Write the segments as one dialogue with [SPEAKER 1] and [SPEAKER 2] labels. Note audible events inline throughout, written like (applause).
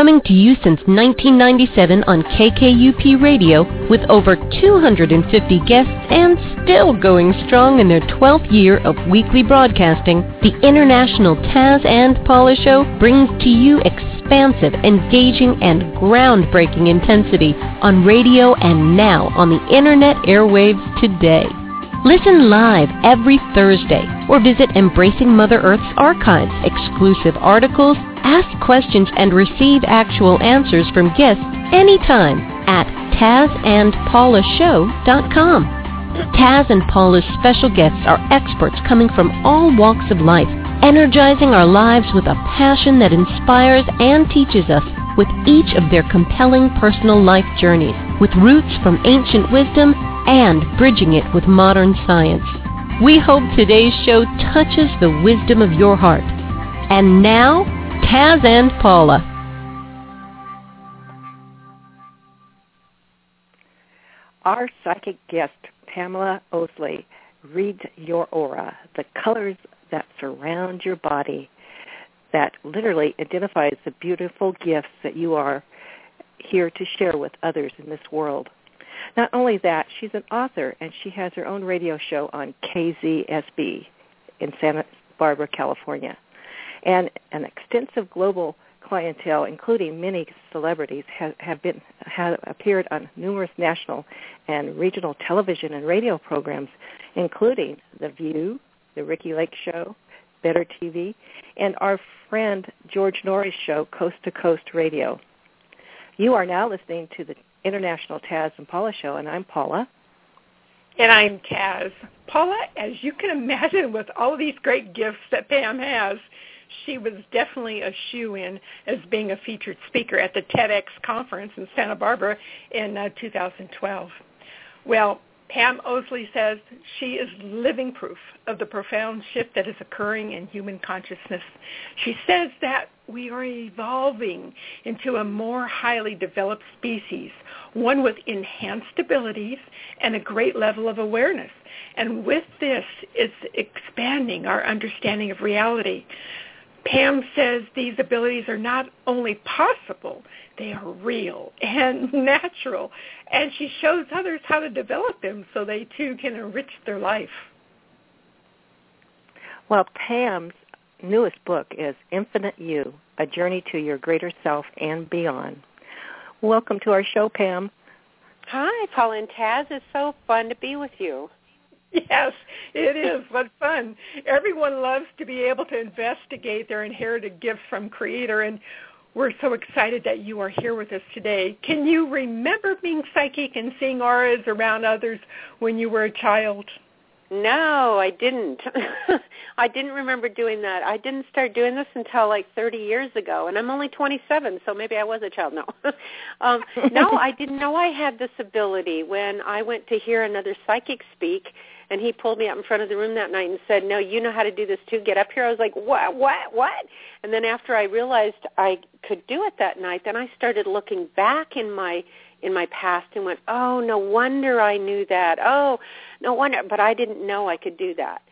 [SPEAKER 1] coming to you since 1997 on KKUP Radio with over 250 guests and still going strong in their 12th year of weekly broadcasting, the International Taz and Paula Show brings to you expansive, engaging, and groundbreaking intensity on radio and now on the internet airwaves today. Listen live every Thursday or visit Embracing Mother Earth's archives, exclusive articles, ask questions, and receive actual answers from guests anytime at TazandPaulaShow.com. Taz and Paula's special guests are experts coming from all walks of life, energizing our lives with a passion that inspires and teaches us with each of their compelling personal life journeys, with roots from ancient wisdom and bridging it with modern science. We hope today's show touches the wisdom of your heart. And now, Taz and Paula.
[SPEAKER 2] Our psychic guest, Pamala Oslie, reads your aura, the colors that surround your body, that literally identifies the beautiful gifts that you are here to share with others in this world. Not only that, she's an author and she has her own radio show on KZSB in Santa Barbara, California. And an extensive global clientele, including many celebrities, have, have been have appeared on numerous national and regional television and radio programs, including The View, The Ricki Lake Show, Better TV, and our friend George Noory's show, Coast to Coast Radio. You are now listening to the International Taz and Paula Show, and I'm Paula.
[SPEAKER 3] And I'm Taz. Paula, as you can imagine, with all these great gifts that Pam has, she was definitely a shoe-in as being a featured speaker at the TEDx conference in Santa Barbara in uh, 2012. Well, Pam Oslie says she is living proof of the profound shift that is occurring in human consciousness. She says that we are evolving into a more highly developed species, one with enhanced abilities and a great level of awareness. And with this, it's expanding our understanding of reality. Pam says these abilities are not only possible, they are real and (laughs) natural. And she shows others how to develop them so they too can enrich their life.
[SPEAKER 2] Well, Pam's newest book is Infinite You, A Journey to Your Greater Self and Beyond. Welcome to our show, Pam.
[SPEAKER 4] Hi, Paul and Taz. It's so fun to be with you. (laughs)
[SPEAKER 3] Yes, it is. What fun. Everyone loves to be able to investigate their inherited gifts from Creator, and we're so excited that you are here with us today. Can you remember being psychic and seeing auras around others when you were a child?
[SPEAKER 4] No, I didn't. (laughs) I didn't remember doing that. I didn't start doing this until like 30 years ago, and I'm only 27, so maybe I was a child. No, (laughs) um, no, I didn't know I had this ability. When I went to hear another psychic speak, and he pulled me up in front of the room that night and said, "No, you know how to do this too. Get up here." I was like, "What? What? What?" And then after I realized I could do it that night, then I started looking back in my in my past and went, "Oh, no wonder I knew that. Oh, no wonder." But I didn't know I could do that.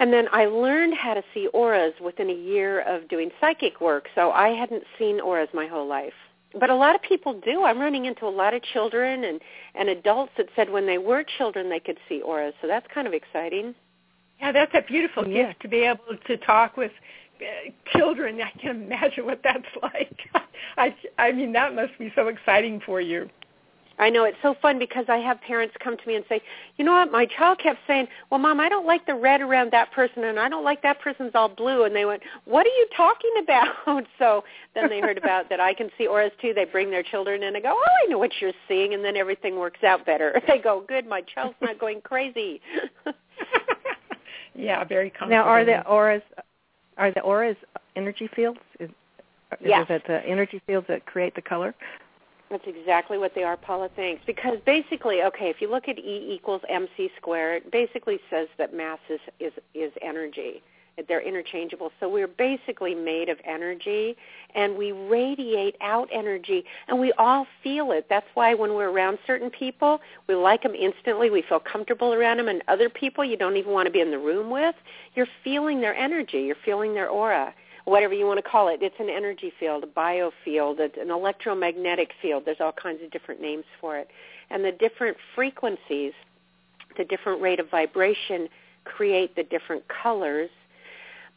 [SPEAKER 4] And then I learned how to see auras within a year of doing psychic work. So I hadn't seen auras my whole life but a lot of people do. I'm running into a lot of children and and adults that said when they were children they could see auras. So that's kind of exciting.
[SPEAKER 3] Yeah, that's a beautiful yeah. gift to be able to talk with uh, children. I can imagine what that's (laughs) like. (laughs) I I mean that must be so exciting for you.
[SPEAKER 4] I know it's so fun because I have parents come to me and say, you know what, my child kept saying, well, mom, I don't like the red around that person and I don't like that person's all blue. And they went, what are you talking (laughs) about? so then they heard about that I can see auras too. They bring their children in and go, oh, I know what you're seeing. And then everything works out better. (laughs) They go, good, my child's not going crazy. (laughs)
[SPEAKER 3] yeah, very comfortable.
[SPEAKER 2] Now, are the auras, are the auras energy fields? Is,
[SPEAKER 4] yes.
[SPEAKER 2] is it the energy fields that create the color?
[SPEAKER 4] That's exactly what they are, Paula. Thanks. Because basically, okay, if you look at E equals mc squared, it basically says that mass is, is, is energy. They're interchangeable. So we're basically made of energy, and we radiate out energy, and we all feel it. That's why when we're around certain people, we like them instantly. We feel comfortable around them, and other people you don't even want to be in the room with, you're feeling their energy. You're feeling their aura. Whatever you want to call it. It's an energy field, a biofield, an electromagnetic field. There's all kinds of different names for it. And the different frequencies, the different rate of vibration create the different colors.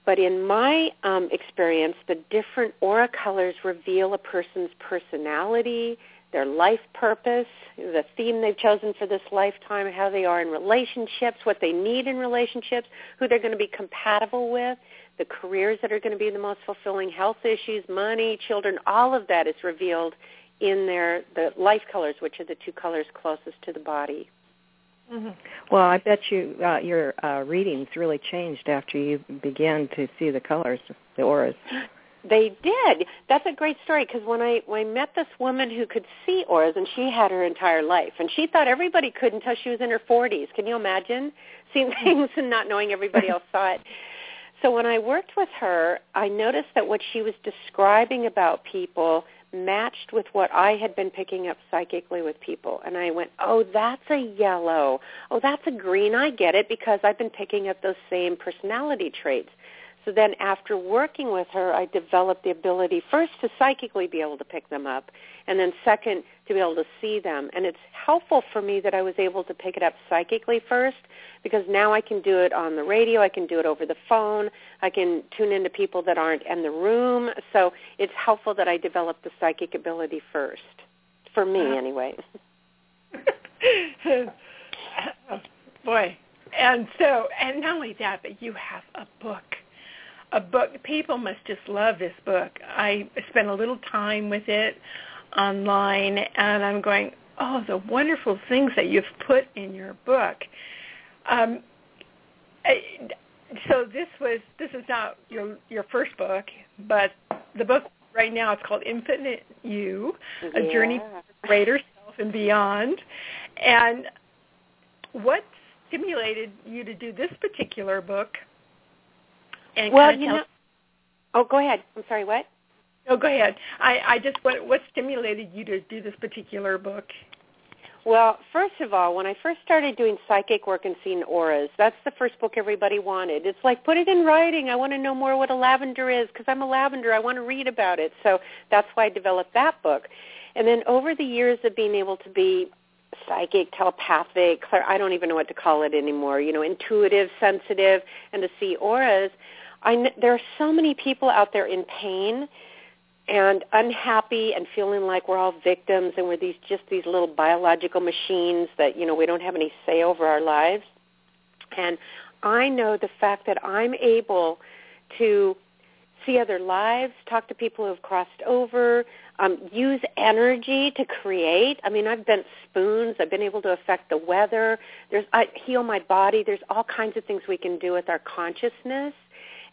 [SPEAKER 4] But in my um, experience, the different aura colors reveal a person's personality, their life purpose, the theme they've chosen for this lifetime, how they are in relationships, what they need in relationships, who they're going to be compatible with, the careers that are going to be the most fulfilling, health issues, money, children, all of that is revealed in their the life colors, which are the two colors closest to the body.
[SPEAKER 2] Mm-hmm. Well, I bet you uh, your uh, readings really changed after you began to see the colors, the auras. (gasps)
[SPEAKER 4] They did. That's a great story because when I when I met this woman who could see auras, and she had her entire life, and she thought everybody could until she was in her 40s. Can you imagine seeing (laughs) things and not knowing everybody else saw it? So when I worked with her, I noticed that what she was describing about people matched with what I had been picking up psychically with people. And I went, oh, that's a yellow. Oh, that's a green. I get it because I've been picking up those same personality traits. So then after working with her, I developed the ability first to psychically be able to pick them up, and then second to be able to see them. And it's helpful for me that I was able to pick it up psychically first because now I can do it on the radio, I can do it over the phone, I can tune into people that aren't in the room. So it's helpful that I developed the psychic ability first, for me uh-huh. anyway. (laughs) (laughs)
[SPEAKER 3] Boy, and so, and not only that, but you have a book a book. People must just love this book. I spent a little time with it online, and I'm going, oh, the wonderful things that you've put in your book. Um, I, so this was this is not your your first book, but the book right now it's called Infinite You: yeah. A Journey to Greater Self and Beyond. And what stimulated you to do this particular book?
[SPEAKER 4] And well, you know. Oh, go ahead. I'm sorry. What?
[SPEAKER 3] Oh, go ahead. I, I just what what stimulated you to do this particular book?
[SPEAKER 4] Well, first of all, when I first started doing psychic work and seeing auras, that's the first book everybody wanted. It's like, put it in writing. I want to know more what a lavender is because I'm a lavender. I want to read about it. So that's why I developed that book. And then over the years of being able to be psychic, telepathic, I don't even know what to call it anymore, you know, intuitive, sensitive, and to see auras, I, there are so many people out there in pain and unhappy and feeling like we're all victims and we're these just these little biological machines that you know we don't have any say over our lives. And i know the fact that i'm able to see other lives talk to people who have crossed over um, use energy to create. I mean i've bent spoons. I've been able to affect the weather. There's i heal my body. There's all kinds of things we can do with our consciousness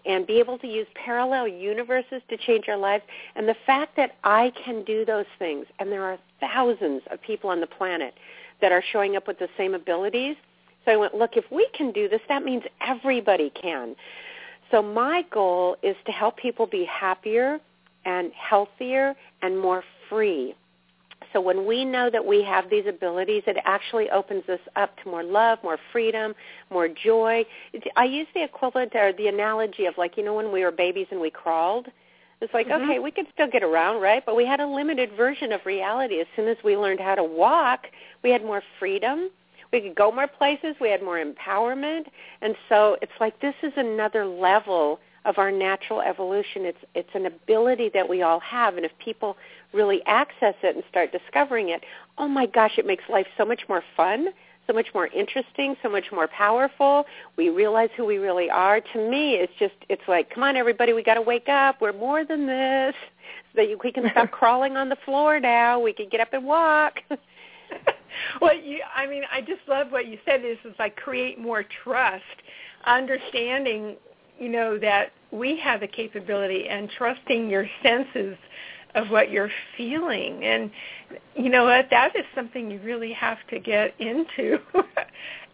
[SPEAKER 4] and be able to use parallel universes to change our lives. And the fact that I can do those things, and there are thousands of people on the planet that are showing up with the same abilities. So I went, look, if we can do this, that means everybody can. So my goal is to help people be happier and healthier and more free so when we know that we have these abilities, it actually opens us up to more love, more freedom, more joy. I use the equivalent or the analogy of like, you know, when we were babies and we crawled. It's like, mm-hmm. okay, we could still get around, right? But we had a limited version of reality. As soon as we learned how to walk, we had more freedom. We could go more places. We had more empowerment. And so it's like this is another level of our natural evolution. It's it's an ability that we all have, and if people really access it and start discovering it, oh my gosh, it makes life so much more fun, so much more interesting, so much more powerful. We realize who we really are. To me, it's just it's like, come on, everybody, we got to wake up. We're more than this. (laughs) So that we can stop (laughs) crawling on the floor now. We can get up and walk. (laughs)
[SPEAKER 3] well, you, I mean, I just love what you said. Is is like create more trust, understanding, you know, that we have the capability and trusting your senses of what you're feeling. And you know what that is something you really have to get into. (laughs)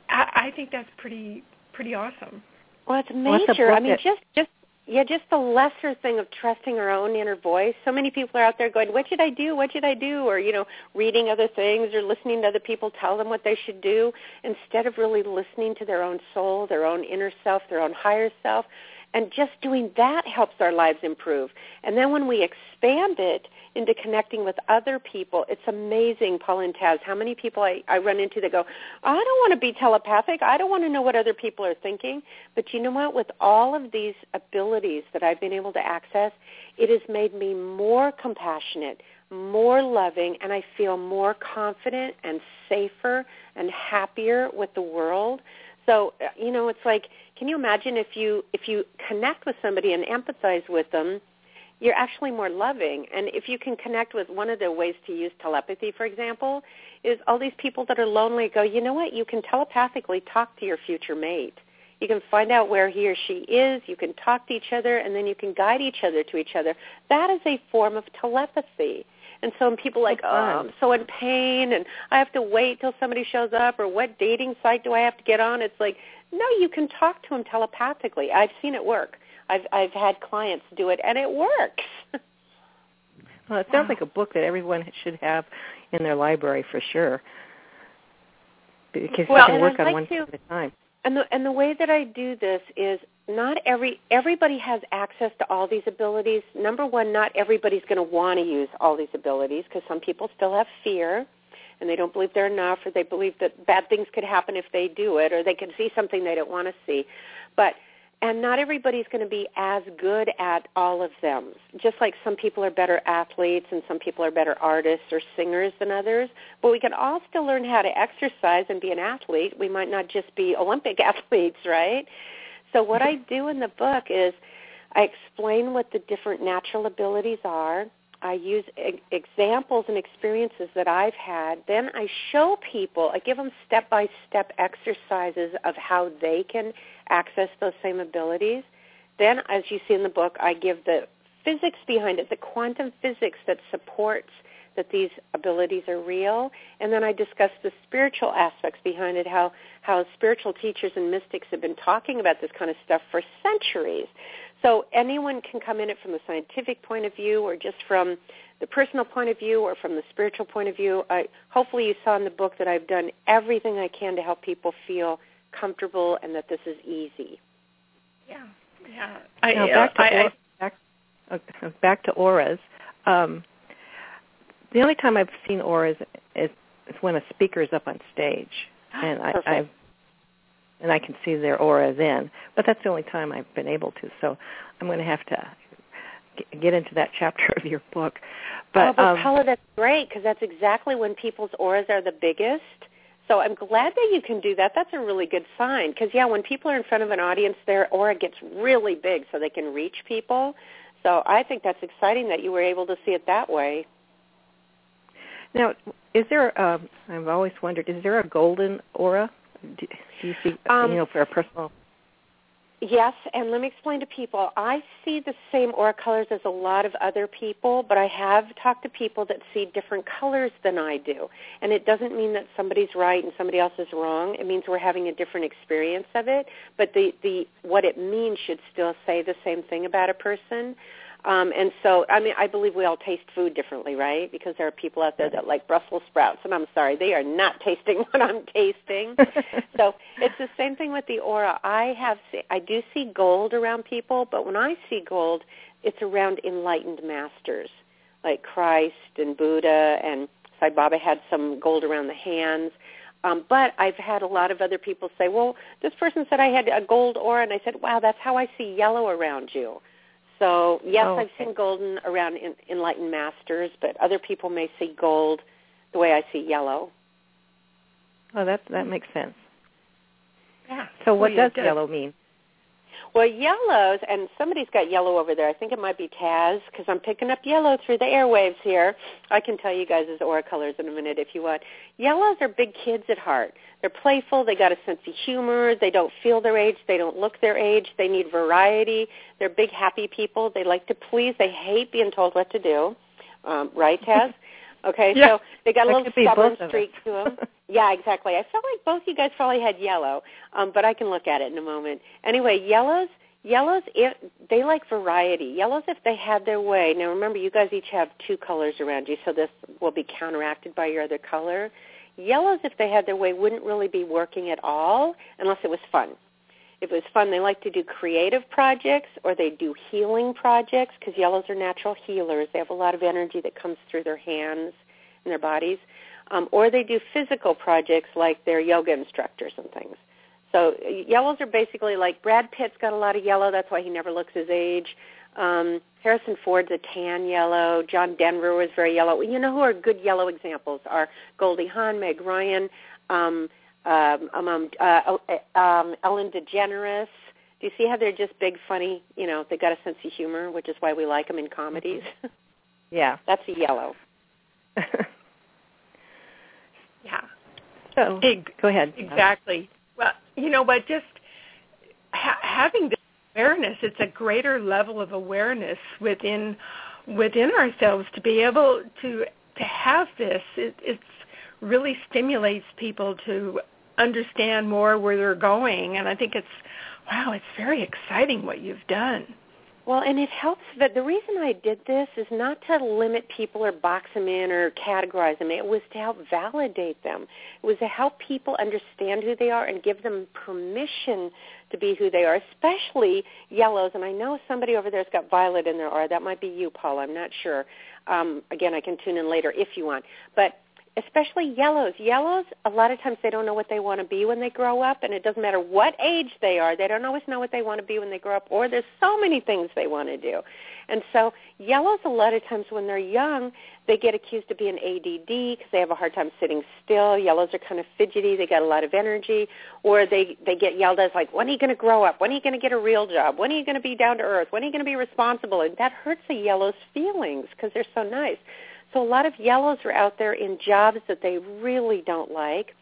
[SPEAKER 3] I, I think that's pretty pretty awesome.
[SPEAKER 4] Well it's major. I mean just just yeah just the lesser thing of trusting our own inner voice. So many people are out there going what should i do? What should i do? Or you know reading other things or listening to other people tell them what they should do instead of really listening to their own soul their own inner self their own higher self And just doing that helps our lives improve. And then when we expand it into connecting with other people, it's amazing, Paul and Taz, how many people I, I run into that go, I don't want to be telepathic. I don't want to know what other people are thinking. But you know what? With all of these abilities that I've been able to access, it has made me more compassionate, more loving, and I feel more confident and safer and happier with the world. So, uh, you know, it's like, can you imagine if you if you connect with somebody and empathize with them, you're actually more loving. And if you can connect with one of the ways to use telepathy, for example, is all these people that are lonely go, you know what? You can telepathically talk to your future mate. You can find out where he or she is. You can talk to each other, and then you can guide each other to each other. That is a form of telepathy. And so when people like, oh, I'm so in pain and I have to wait till somebody shows up or what dating site do I have to get on? It's like, no, you can talk to them telepathically. I've seen it work. I've I've had clients do it and it works. (laughs)
[SPEAKER 2] well, it sounds wow. like a book that everyone should have in their library for sure. Because
[SPEAKER 4] well,
[SPEAKER 2] you can work
[SPEAKER 4] on
[SPEAKER 2] like one
[SPEAKER 4] to,
[SPEAKER 2] at a time.
[SPEAKER 4] And the and the way that I do this is not every everybody has access to all these abilities. Number one, not everybody's going to want to use all these abilities because some people still have fear and they don't believe they're enough or they believe that bad things could happen if they do it or they can see something they don't want to see. But and not everybody's going to be as good at all of them. Just like some people are better athletes and some people are better artists or singers than others, but we can all still learn how to exercise and be an athlete. We might not just be Olympic (laughs) athletes, right? So what I do in the book is I explain what the different natural abilities are. I use e- examples and experiences that I've had. Then I show people, I give them step-by-step exercises of how they can access those same abilities. Then, as you see in the book, I give the physics behind it, the quantum physics that supports that these abilities are real. And then I discuss the spiritual aspects behind it, how, how spiritual teachers and mystics have been talking about this kind of stuff for centuries. So anyone can come in it from the scientific point of view or just from the personal point of view or from the spiritual point of view. I, hopefully you saw in the book that I've done everything I can to help people feel comfortable and that this is easy.
[SPEAKER 3] Yeah, yeah. I,
[SPEAKER 2] now back to I, or, back, uh, back to auras. Um, the only time I've seen auras is, is when a speaker is up on stage, (gasps) and I, I've and I can see their aura then. But that's the only time I've been able to. So I'm going to have to get into that chapter of your book. But,
[SPEAKER 4] oh, but
[SPEAKER 2] um,
[SPEAKER 4] Paula, that's great because that's exactly when people's auras are the biggest. So I'm glad that you can do that. That's a really good sign because yeah, when people are in front of an audience, their aura gets really big so they can reach people. So I think that's exciting that you were able to see it that way.
[SPEAKER 2] Now, is there? Um, I've always wondered: is there a golden aura? Do, do you see, um, you know, for a personal?
[SPEAKER 4] Yes, and let me explain to people. I see the same aura colors as a lot of other people, but I have talked to people that see different colors than I do. And it doesn't mean that somebody's right and somebody else is wrong. It means we're having a different experience of it, but the the what it means should still say the same thing about a person. Um, and so, I mean, I believe we all taste food differently, right? Because there are people out there that like Brussels sprouts, and I'm sorry, they are not (laughs) tasting what I'm tasting. (laughs) so it's the same thing with the aura. I have, I do see gold around people, but when I see gold, it's around enlightened masters like Christ and Buddha, and Sai Baba had some gold around the hands. Um, but I've had a lot of other people say, well, this person said I had a gold aura, and I said, wow, that's how I see yellow around you. So yes, oh, okay. I've seen golden around in, enlightened masters, but other people may see gold the way I see yellow.
[SPEAKER 2] Oh, that that makes sense.
[SPEAKER 3] Yeah.
[SPEAKER 2] So what
[SPEAKER 3] well,
[SPEAKER 2] does yellow mean?
[SPEAKER 4] Well, yellows, and somebody's got yellow over there. I think it might be Taz because I'm picking up yellow through the airwaves here. I can tell you guys' aura colors in a minute if you want. Yellows are big kids at heart. They're playful. They got a sense of humor. They don't feel their age. They don't look their age. They need variety. They're big, happy people. They like to please. They hate being told what to do. Um, right, Taz? (laughs) Okay,
[SPEAKER 2] yeah,
[SPEAKER 4] so they got a little stubborn streak
[SPEAKER 2] to
[SPEAKER 4] them. (laughs) yeah, exactly. I felt like both you guys probably had yellow, um, but I can look at it in a moment. Anyway, yellows, yellows, if, they like variety. Yellows, if they had their way. Now remember, you guys each have two colors around you, so this will be counteracted by your other color. Yellows, if they had their way, wouldn't really be working at all unless it was fun. if it was fun, they like to do creative projects or they do healing projects because yellows are natural healers. They have a lot of energy that comes through their hands and their bodies. Um, or they do physical projects like they're yoga instructors and things. So yellows are basically like Brad Pitt's got a lot of yellow. That's why he never looks his age. Um, Harrison Ford's a tan yellow. John Denver was very yellow. You know who are good yellow examples are Goldie Hawn, Meg Ryan, um, um, um, uh, um, Ellen DeGeneres. Do you see how they're just big, funny? You know, they got a sense of humor, which is why we like them in comedies. (laughs)
[SPEAKER 2] Yeah, (laughs)
[SPEAKER 4] that's a yellow. (laughs)
[SPEAKER 3] yeah.
[SPEAKER 2] Oh, so go ahead.
[SPEAKER 3] Exactly. Well, you know what? Just ha- having this awareness, it's a greater level of awareness within within ourselves to be able to to have this. It it's really stimulates people to understand more where they're going, and I think it's wow, it's very exciting what you've done.
[SPEAKER 4] Well, and it helps. But the reason I did this is not to limit people or box them in or categorize them. It was to help validate them. It was to help people understand who they are and give them permission to be who they are, especially yellows. And I know somebody over there's got violet in their aura. That might be you, Paul. I'm not sure. Um, again, I can tune in later if you want. But especially yellows. Yellows, a lot of times they don't know what they want to be when they grow up, and it doesn't matter what age they are. They don't always know what they want to be when they grow up, or there's so many things they want to do. And so yellows, a lot of times when they're young, they get accused of being ADD because they have a hard time sitting still. Yellows are kind of fidgety. They got a lot of energy. Or they, they get yelled at like, when are you going to grow up? When are you going to get a real job? When are you going to be down to earth? When are you going to be responsible? And that hurts a yellow's feelings because they're so nice. So a lot of yellows are out there in jobs that they really don't like.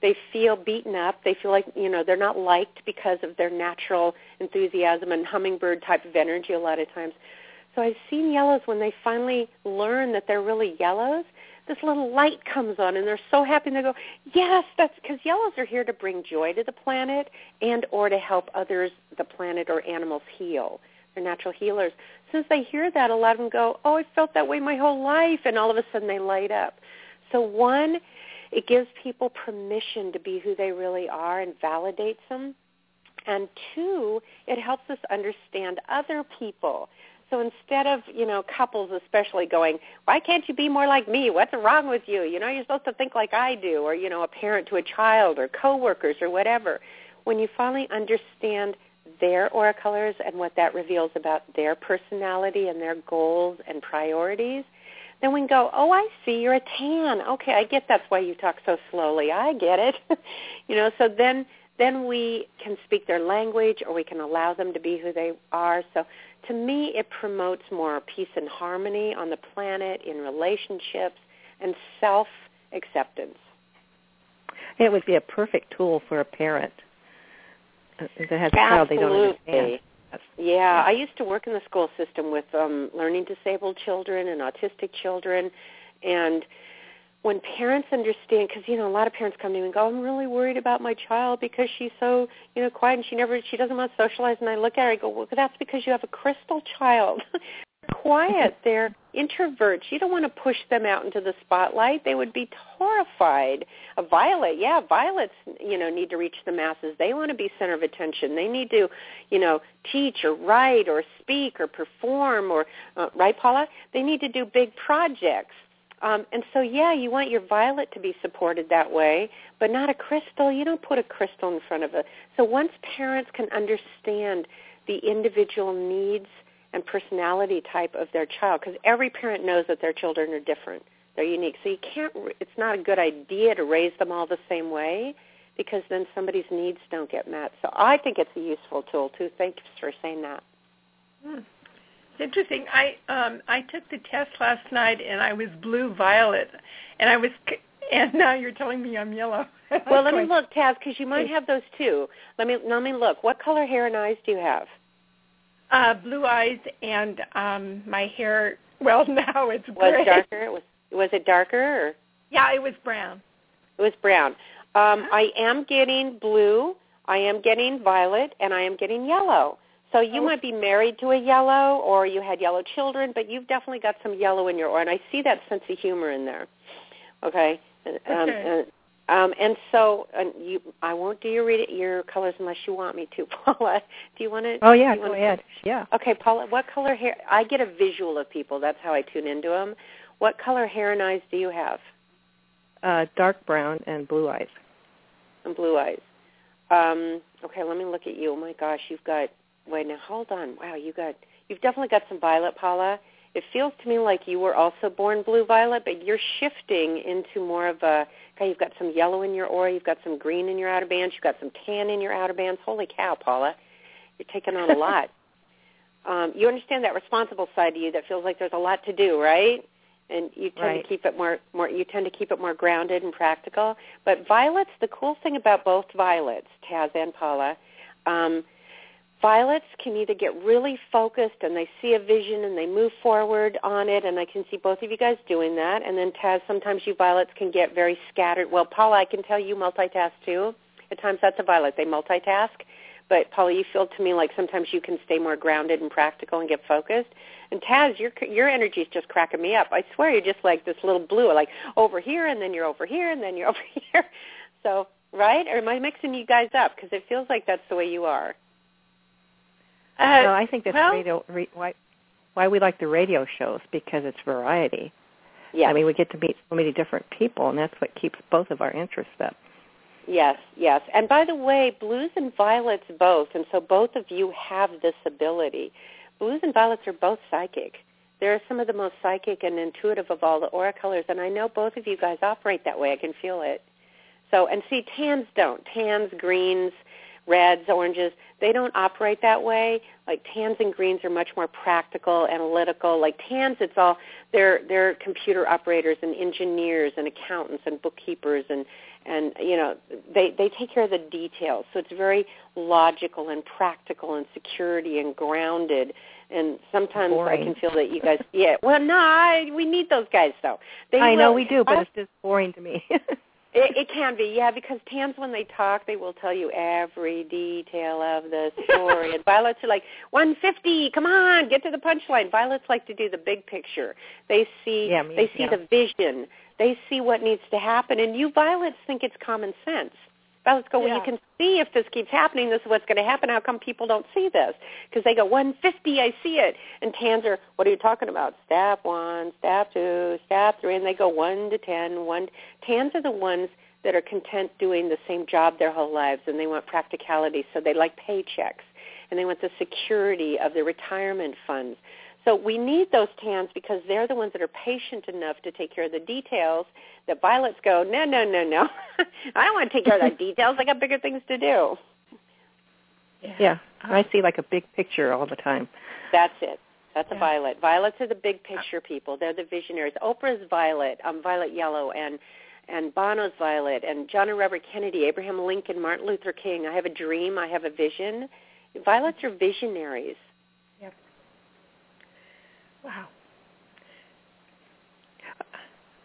[SPEAKER 4] They feel beaten up. They feel like, you know, they're not liked because of their natural enthusiasm and hummingbird type of energy a lot of times. So I've seen yellows when they finally learn that they're really yellows, this little light comes on and they're so happy and they go, yes, that's because yellows are here to bring joy to the planet and or to help others, the planet or animals heal. They're natural healers. Since they hear that, a lot of them go, oh, I felt that way my whole life, and all of a sudden they light up. So one, it gives people permission to be who they really are and validates them. And two, it helps us understand other people. So instead of, you know, couples especially going, why can't you be more like me? What's wrong with you? You know, you're supposed to think like I do, or, you know, a parent to a child or coworkers or whatever. When you finally understand their aura colors and what that reveals about their personality and their goals and priorities, then we can go, oh, I see, you're a tan. Okay, I get that's why you talk so slowly. I get it. (laughs) you know, so then then we can speak their language or we can allow them to be who they are. So to me, it promotes more peace and harmony on the planet, in relationships, and self-acceptance.
[SPEAKER 2] It would be a perfect tool for a parent that has a child they don't understand.
[SPEAKER 4] Yeah, I used to work in the school system with um learning disabled children and autistic children. And when parents understand because you know a lot of parents come to me and go i'm really worried about my child because she's so you know quiet and she never she doesn't want to socialize. And i look at her and go well that's because you have a crystal child (laughs) quiet. They're introverts. You don't want to push them out into the spotlight. They would be horrified. A violet, yeah, violets, you know, need to reach the masses. They want to be center of attention. They need to, you know, teach or write or speak or perform or, uh, right, Paula? They need to do big projects. Um, and so, yeah, you want your violet to be supported that way, but not a crystal. You don't put a crystal in front of it. So once parents can understand the individual needs – and personality type of their child because every parent knows that their children are different. They're unique. So you can't it's not a good idea to raise them all the same way because then somebody's needs don't get met. So I think it's a useful tool too. Thanks for saying that.
[SPEAKER 3] Hmm. It's interesting. I um I took the test last night and I was blue violet and I was and now you're telling me I'm yellow. (laughs)
[SPEAKER 4] well, let me look, Taz, because you might have those too. Let me let me look. What color hair and eyes do you have?
[SPEAKER 3] Uh, blue eyes and um my hair. (laughs) Well, now it's
[SPEAKER 4] gray. Was darker? Was was it darker? Or?
[SPEAKER 3] Yeah, it was brown.
[SPEAKER 4] It was brown. Um, I am getting blue. I am getting violet, and I am getting yellow. So you oh. might be married to a yellow, or you had yellow children, but you've definitely got some yellow in your aura, and I see that sense of humor in there. Okay.
[SPEAKER 3] Um, okay.
[SPEAKER 4] Um, and so uh, you, I won't do your read your colors unless you want me to, (laughs) Paula. Do you want to?
[SPEAKER 2] Oh yeah,
[SPEAKER 4] go
[SPEAKER 2] ahead. Yeah.
[SPEAKER 4] Okay, Paula. What color hair? I get a visual of people. That's how I tune into them. What color hair and eyes do you have?
[SPEAKER 2] Uh, dark brown and blue eyes.
[SPEAKER 4] And blue eyes. Um, okay, let me look at you. Oh my gosh, you've got. Wait now, hold on. Wow, you got. You've definitely got some violet, Paula. It feels to me like you were also born blue violet, but you're shifting into more of a Okay, you've got some yellow in your aura, you've got some green in your outer bands, you've got some tan in your outer bands. Holy cow, Paula, you're taking on a (laughs) lot. um, you understand that responsible side of you that feels like there's a lot to do, right? And you tend
[SPEAKER 2] right.
[SPEAKER 4] to keep it more, more. You tend to keep it more grounded and practical. But violets, the cool thing about both violets, Taz and Paula, um, Violets can either get really focused and they see a vision and they move forward on it, and I can see both of you guys doing that. And then Taz, sometimes you violets can get very scattered. Well, Paula, I can tell you multitask too. At times that's a violet. They multitask. But Paula, you feel to me like sometimes you can stay more grounded and practical and get focused. And Taz, your your energy is just cracking me up. I swear you're just like this little blue, like over here and then you're over here and then you're (laughs) over here. So right? Or am I mixing you guys up? Because it feels like that's the way you are.
[SPEAKER 2] Uh, no, I think that's
[SPEAKER 3] well,
[SPEAKER 2] radio, re, why why we like the radio shows because it's variety.
[SPEAKER 4] Yeah.
[SPEAKER 2] I mean, we get to meet so many different people, and that's what keeps both of our interests up.
[SPEAKER 4] Yes, yes. And by the way, blues and violets both, and so both of you have this ability. Blues and violets are both psychic. They're some of the most psychic and intuitive of all the aura colors, and I know both of you guys operate that way. I can feel it. So, and see, tans don't. Tans, greens, reds, oranges, they don't operate that way. Like tans and greens are much more practical, analytical. Like tans, it's all they're they're computer operators and engineers and accountants and bookkeepers and and you know they they take care of the details. So it's very logical and practical and security and grounded. And sometimes
[SPEAKER 2] boring.
[SPEAKER 4] I can feel that you guys, (laughs) yeah. Well, no, I, we need those guys though. They
[SPEAKER 2] I
[SPEAKER 4] will,
[SPEAKER 2] know we do, but
[SPEAKER 4] I,
[SPEAKER 2] it's just boring to me. (laughs)
[SPEAKER 4] It, it can be, yeah, because Tans, when they talk, they will tell you every detail of the story. (laughs) and Violets are like, 150, come on, get to the punchline. Violets like to do the big picture. They see,
[SPEAKER 2] yeah, me,
[SPEAKER 4] they see
[SPEAKER 2] yeah.
[SPEAKER 4] the vision. They see what needs to happen. And you Violets think it's common sense. Violets go, well,
[SPEAKER 3] Yeah.
[SPEAKER 4] you can see if this keeps happening, this is what's going to happen. How come people don't see this? Because they go, 150, I see it. And Tans are, what are you talking about? Step one, step two, step three. And they go 1 to 10, 1. Tans are the ones that are content doing the same job their whole lives, and they want practicality, so they like paychecks. And they want the security of their retirement funds. So we need those tans because they're the ones that are patient enough to take care of the details that violets go, no, no, no, no. (laughs) I don't want to take care of the details. I got bigger things to do.
[SPEAKER 2] yeah, I see like a big picture all the time.
[SPEAKER 4] That's it. That's
[SPEAKER 3] Yeah.
[SPEAKER 4] a violet. Violets are the big picture people. They're the visionaries. Oprah's violet, um, violet yellow, and and Bono's violet, and John and Robert Kennedy, Abraham Lincoln, Martin Luther King. I have a dream. I have a vision. Violets are visionaries.
[SPEAKER 3] Wow.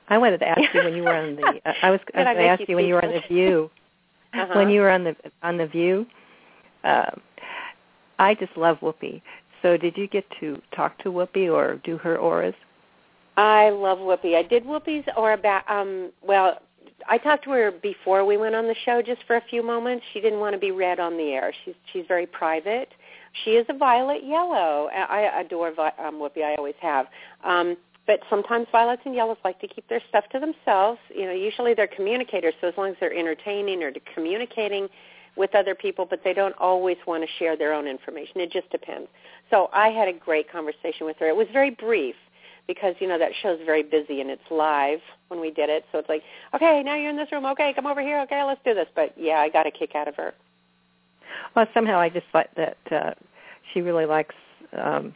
[SPEAKER 2] I wanted to ask you when you were on the. Uh, (laughs) I was going to ask
[SPEAKER 4] you
[SPEAKER 2] when you were on the? View.
[SPEAKER 4] Uh-huh.
[SPEAKER 2] When you were on the on the View, um, I just love Whoopi. So did you get to talk to Whoopi or do her auras?
[SPEAKER 4] I love Whoopi. I did Whoopi's or about um well, I talked to her before we went on the show just for a few moments. She didn't want to be read on the air. She's she's very private. She is a violet yellow. I adore um, Whoopi. I always have. Um, but sometimes violets and yellows like to keep their stuff to themselves. You know, usually they're communicators, so as long as they're entertaining or communicating with other people, but they don't always want to share their own information. It just depends. So I had a great conversation with her. It was very brief because you know that show's very busy and it's live when we did it. So it's like, okay, now you're in this room. Okay, come over here. Okay, let's do this. But yeah, I got a kick out of her.
[SPEAKER 2] Well, somehow I just like that uh, she really likes um,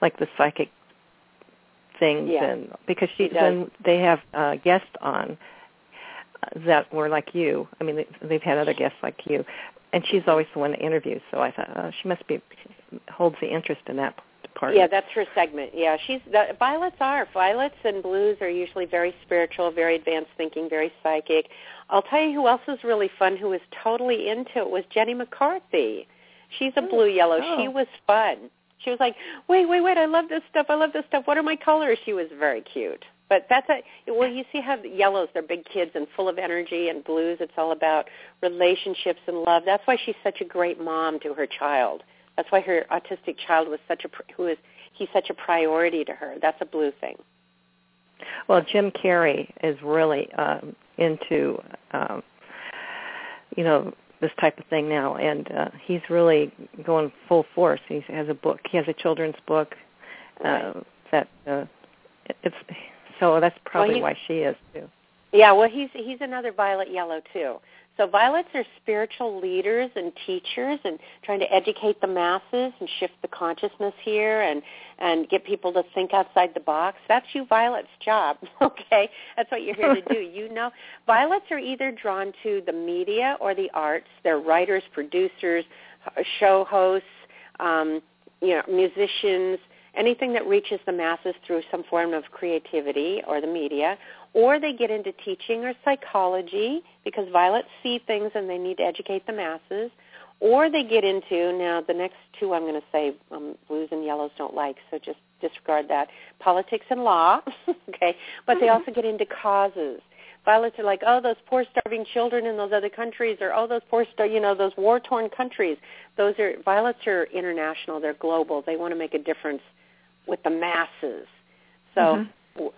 [SPEAKER 2] like the psychic things,
[SPEAKER 4] Yeah.
[SPEAKER 2] and because she,
[SPEAKER 4] She
[SPEAKER 2] when they have uh, guests on uh, that were like you, I mean they, they've had other guests like you, and she's always the one to interview. So I thought oh, she must be holds the interest in that part.
[SPEAKER 4] Yeah, that's her segment. Yeah, she's the violets are violets and blues are usually very spiritual, very advanced thinking, very psychic. I'll tell you who else was really fun, who was totally into it, was Jenny McCarthy. She's a
[SPEAKER 2] Oh,
[SPEAKER 4] blue yellow.
[SPEAKER 2] oh.
[SPEAKER 4] She was fun. She was like, "Wait, wait, wait! I love this stuff. I love this stuff. What are my colors?" She was very cute. But that's a well. You see how the yellows they're big kids and full of energy, and blues it's all about relationships and love. That's why she's such a great mom to her child. That's why her autistic child was such a who is he's such a priority to her. That's a blue thing.
[SPEAKER 2] Well, Jim Carrey is really um, into um, you know this type of thing now, and uh, he's really going full force. He has a book. He has a children's book uh, right. that uh, it's so that's probably well, why she is too.
[SPEAKER 4] Yeah, well, he's he's another violet yellow too. So violets are spiritual leaders and teachers and trying to educate the masses and shift the consciousness here and and get people to think outside the box. That's you violet's job, (laughs) okay? That's what you're here to do. You know, violets are either drawn to the media or the arts. They're writers, producers, show hosts, um, you know, musicians, anything that reaches the masses through some form of creativity or the media, or they get into teaching or psychology because violets see things and they need to educate the masses, or they get into, now the next two I'm going to say um, blues and yellows don't like, so just disregard that, politics and law, (laughs) okay, but they also get into causes. Violets are like, oh, those poor starving children in those other countries, or oh, those poor, star, you know, those war-torn countries. Those are violets are international. They're global. They want to make a difference with the masses. So, mm-hmm.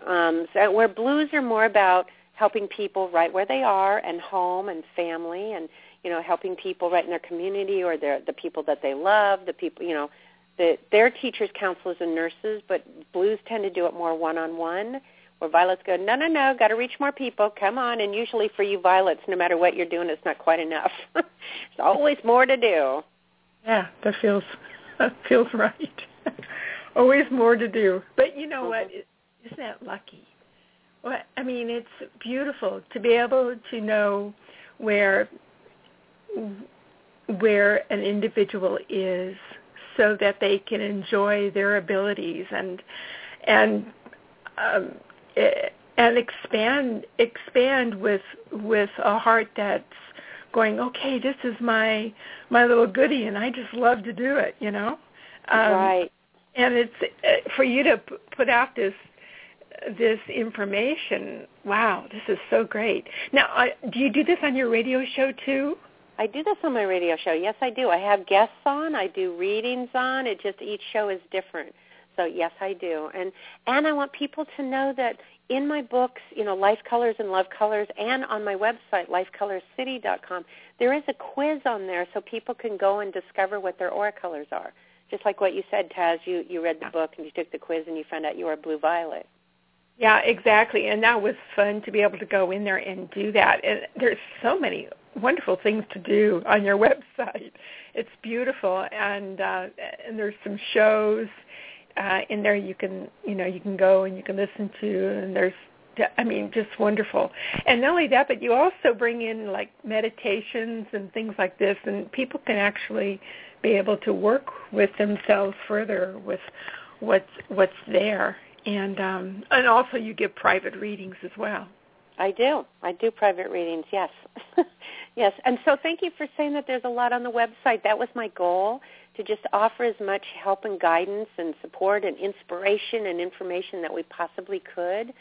[SPEAKER 4] Um, so where blues are more about helping people right where they are and home and family and you know helping people right in their community or their the people that they love the people you know the their teachers counselors and nurses but blues tend to do it more one on one where violets go no no no got to reach more people. Come on. And usually for you violets no matter what you're doing it's not quite enough. (laughs) There's always more to do.
[SPEAKER 3] Yeah that feels (laughs) that feels right. (laughs) Always more to do. But you know what? Isn't that lucky? Well, I mean, it's beautiful to be able to know where where an individual is so that they can enjoy their abilities and and um, and expand expand with with a heart that's going okay this is my my little goodie and I just love to do it you know
[SPEAKER 4] um, right
[SPEAKER 3] and it's uh, for you to p- put out this this information. Wow, this is so great. Now, do you do this on your radio show too?
[SPEAKER 4] I do this on my radio show. Yes, I do. I have guests on. I do readings on. It just each show is different. So yes, I do. And and I want people to know that in my books, you know, Life Colors and Love Colors, and on my website, lifecolorscity.com, there is a quiz on there so people can go and discover what their aura colors are just like what you said, Taz. You you read the book and you took the quiz and you found out you are blue violet.
[SPEAKER 3] Yeah, exactly, and that was fun to be able to go in there and do that. And there's so many wonderful things to do on your (laughs) website. It's beautiful, and uh, and there's some shows uh, in there you can you know you can go and you can listen to, and there's I mean, just wonderful. And not only that, but you also bring in like meditations and things like this, and people can actually be able to work with themselves further with what's what's there. And um, and also you give private readings as well.
[SPEAKER 4] I do. I do private readings. Yes, (laughs) yes. And so thank you for saying that. There's a lot on the website. That was my goal to just offer as much help and guidance and support and inspiration and information that we possibly could.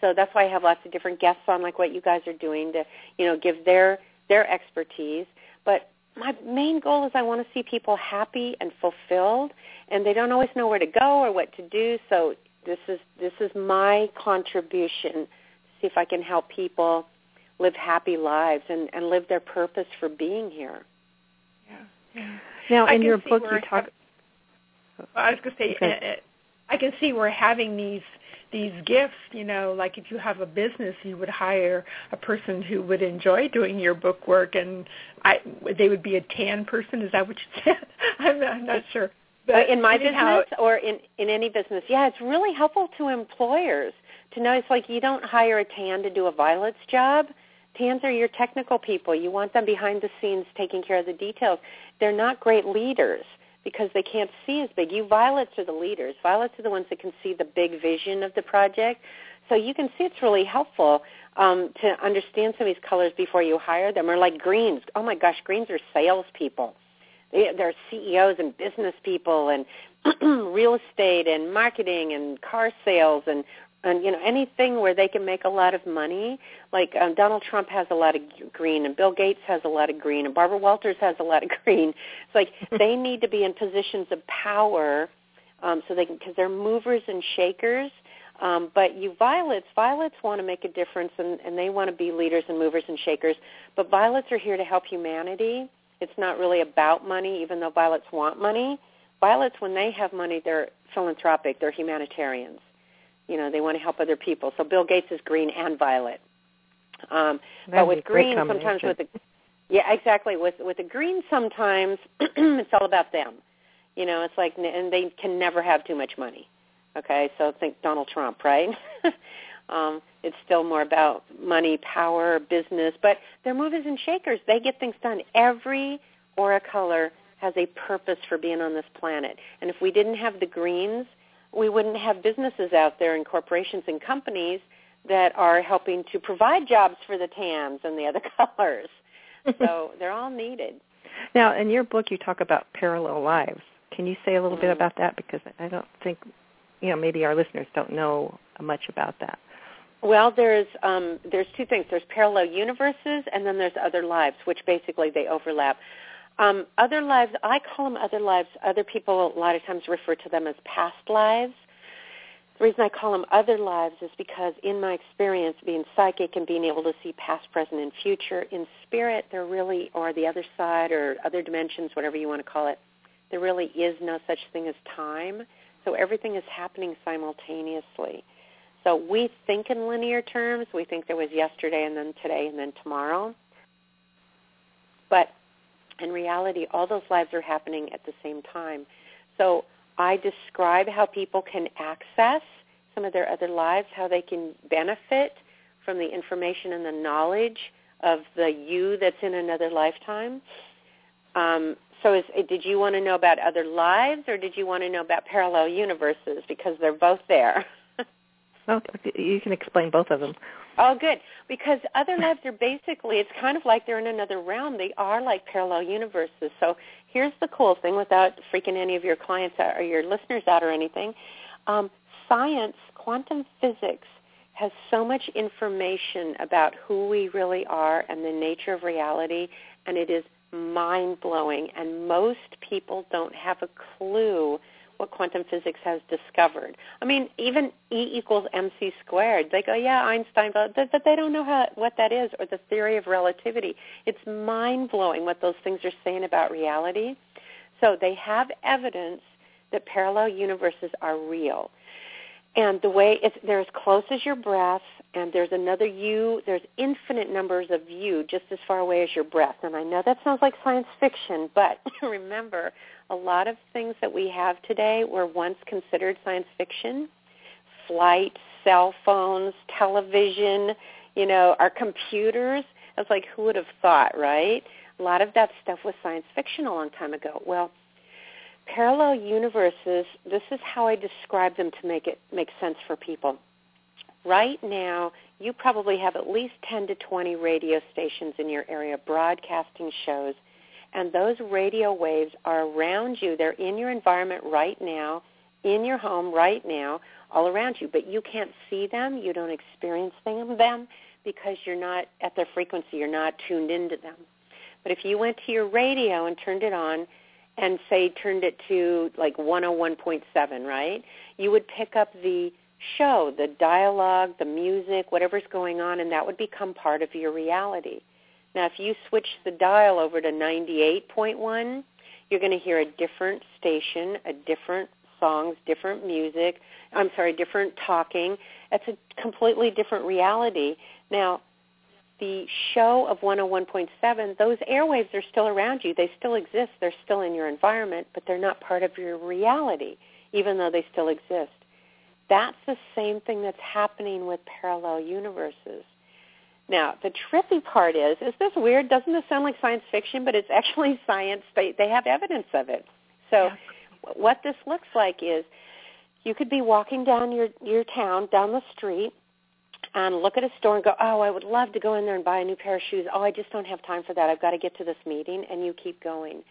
[SPEAKER 4] So that's why I have lots of different guests on, like what you guys are doing, to you know give their their expertise. But my main goal is I want to see people happy and fulfilled, and they don't always know where to go or what to do. So this is this is my contribution. See if I can help people live happy lives and, and live their purpose for being here.
[SPEAKER 3] Yeah. yeah. Now,
[SPEAKER 2] in your book, you talk.
[SPEAKER 3] I was going to say, okay. Eh, eh, I can see we're having these these gifts, you know, like if you have a business, you would hire a person who would enjoy doing your book work, and I they would be a tan person. Is that what you said? (laughs) I'm, I'm not sure.
[SPEAKER 4] But in my business or in in any business, yeah, it's really helpful to employers to know. It's like you don't hire a tan to do a violet's job. Tans are your technical people. You want them behind the scenes taking care of the details. They're not great leaders because they can't see as big. You violets are the leaders. Violets are the ones that can see the big vision of the project. So you can see it's really helpful um, to understand some of these colors before you hire them. Or like greens. Oh my gosh, greens are salespeople. They're CEOs and business people, and (clears throat) real estate and marketing and car sales and and you know anything where they can make a lot of money. Like um, donald trump has a lot of green and bill gates has a lot of green and barbara walters has a lot of (laughs) green. It's like (laughs) they need to be in positions of power um, so they can because they're movers and shakers. Um, but you violets violets want to make a difference and, and they want to be leaders and movers and shakers. But violets are here to help humanity it's not really about money even though violets want money violets when they have money they're philanthropic they're humanitarians you know they want to help other people. So Bill Gates is green and violet. Um, but with green, sometimes with the yeah, exactly. With with the green, sometimes (clears throat) it's all about them. You know, it's like, and they can never have too much money. Okay, so think Donald Trump, right? (laughs) um, it's still more about money, power, business, but they're movers and shakers. They get things done. Every aura color has a purpose for being on this planet. And if we didn't have the greens, we wouldn't have businesses out there and corporations and companies that are helping to provide jobs for the Tans and the other (laughs) colors. So (laughs) they're all needed.
[SPEAKER 2] Now, in your book, you talk about parallel lives. Can you say a little
[SPEAKER 4] mm-hmm.
[SPEAKER 2] bit about that? Because I don't think, you know, maybe our listeners don't know much about that.
[SPEAKER 4] Well, there's um, there's two things. There's parallel universes, and then there's other lives, which basically they overlap. Um, other lives, I call them other lives. Other people a lot of times refer to them as past lives. The reason I call them other lives is because in my experience being psychic and being able to see past, present, and future, in spirit there really, or the other side or other dimensions, whatever you want to call it, there really is no such thing as time. So everything is happening simultaneously. So we think in linear terms. We think there was yesterday and then today and then tomorrow. But in reality, all those lives are happening at the same time. So I describe how people can access some of their other lives, how they can benefit from the information and the knowledge of the you that's in another lifetime. Um, so is, did you want to know about other lives or did you want to know about parallel universes? Because they're both there. (laughs)
[SPEAKER 2] well, you can explain both of them.
[SPEAKER 4] Oh, good. Because other lives are basically, it's kind of like they're in another realm. They are like parallel universes. So here's the cool thing without freaking any of your clients out or your listeners out or anything. Um, science, quantum physics, has so much information about who we really are and the nature of reality, and it is mind-blowing. And most people don't have a clue what quantum physics has discovered. I mean, even E equals mc squared. They go, yeah, Einstein, but, they don't know how, what that is or the theory of relativity. It's mind-blowing what those things are saying about reality. So they have evidence that parallel universes are real. And the way it's, they're as close as your breath, and there's another you, there's infinite numbers of you just as far away as your breath. And I know that sounds like science fiction, but (laughs) remember, a lot of things that we have today were once considered science fiction. Flight, cell phones, television, you know, our computers. It's like who would have thought, right? A lot of that stuff was science fiction a long time ago. Well, parallel universes, this is how I describe them to make it make sense for people. Right now, you probably have at least 10 to 20 radio stations in your area broadcasting shows and those radio waves are around you. They're in your environment right now, in your home right now, all around you. But you can't see them. You don't experience them because you're not at their frequency. You're not tuned into them. But if you went to your radio and turned it on and say turned it to like 101.7, right? You would pick up the show, the dialogue, the music, whatever's going on, and that would become part of your reality. Now, if you switch the dial over to 98.1, you're going to hear a different station, a different songs, different music. I'm sorry, different talking. It's a completely different reality. Now, the show of 101.7, those airwaves are still around you. They still exist. They're still in your environment, but they're not part of your reality, even though they still exist. That's the same thing that's happening with parallel universes. Now, the trippy part is, is this weird? Doesn't this sound like science fiction? But it's actually (laughs) science. They, they have evidence of it. So yeah. what this looks like is you could be walking down your, your town, down the street, and look at a store and go, oh, I would love to go in there and buy a new pair of shoes. Oh, I just don't have time for that. I've got to get to this meeting, and you keep going.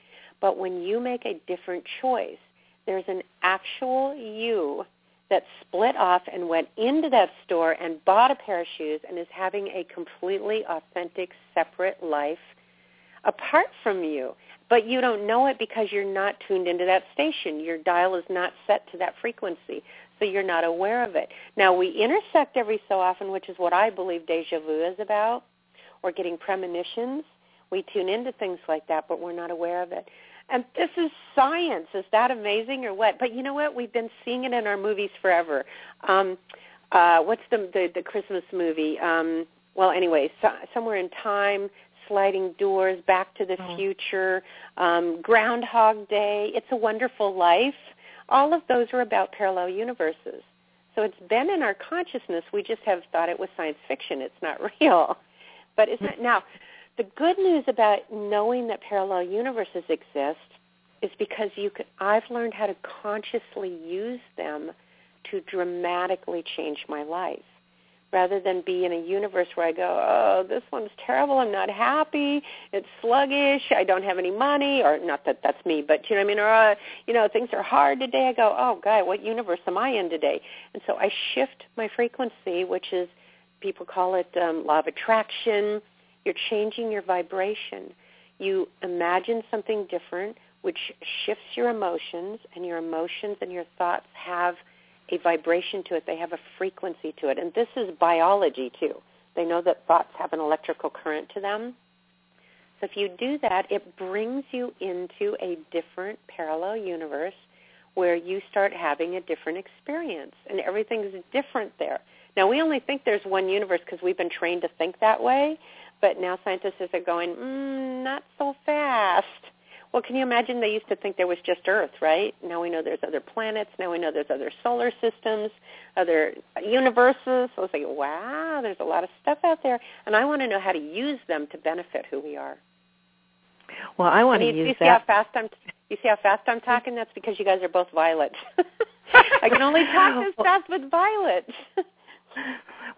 [SPEAKER 4] But when you make a different choice, there's an actual you that split off and went into that store and bought a pair of shoes and is having a completely authentic, separate life apart from you. But you don't know it because you're not tuned into that station. Your dial is not set to that frequency, so you're not aware of it. Now, we intersect every so often, which is what I believe deja vu is about, or getting premonitions. We tune into things like that, but we're not aware of it. And this is science. Is that amazing or what? But you know what? We've been seeing it in our movies forever. Um, uh, what's the, the the Christmas movie? Um, well, anyway, so, somewhere in time, sliding doors, Back to the oh. Future, um, Groundhog Day. It's a Wonderful Life. All of those are about parallel universes. So it's been in our consciousness. We just have thought it was science fiction. It's not (laughs) real. But it's not now the good news about knowing that parallel universes exist is because you can, I've learned how to consciously use them to dramatically change my life rather than be in a universe where I go, oh, this one's terrible. I'm not happy. It's sluggish. I don't have any money, or not that that's me, but you know what I mean. Or uh, you know, things are hard today. I go, oh, God, what universe am I in today? And so I shift my frequency, which is people call it um, law of attraction you're changing your vibration. You imagine something different, which shifts your emotions, and your emotions and your thoughts have a vibration to it. They have a frequency to it. And this is biology, too. They know that thoughts have an electrical current to them. So if you do that, it brings you into a different parallel universe where you start having a different experience. And everything's different there. Now, we only think there's one universe because we've been trained to think that way, but now scientists are going, mm, not so fast. Well, can you imagine they used to think there was just Earth, right? Now we know there's other planets. Now we know there's other solar systems, other universes. So it's like, wow, there's a lot of stuff out there, and I want to know how to use them to benefit who we are.
[SPEAKER 2] Well, I want
[SPEAKER 4] to
[SPEAKER 2] use
[SPEAKER 4] you
[SPEAKER 2] that.
[SPEAKER 4] See how fast I'm, you see how fast I'm talking? That's because you guys are both Violet. (laughs) I can only talk this fast with Violet.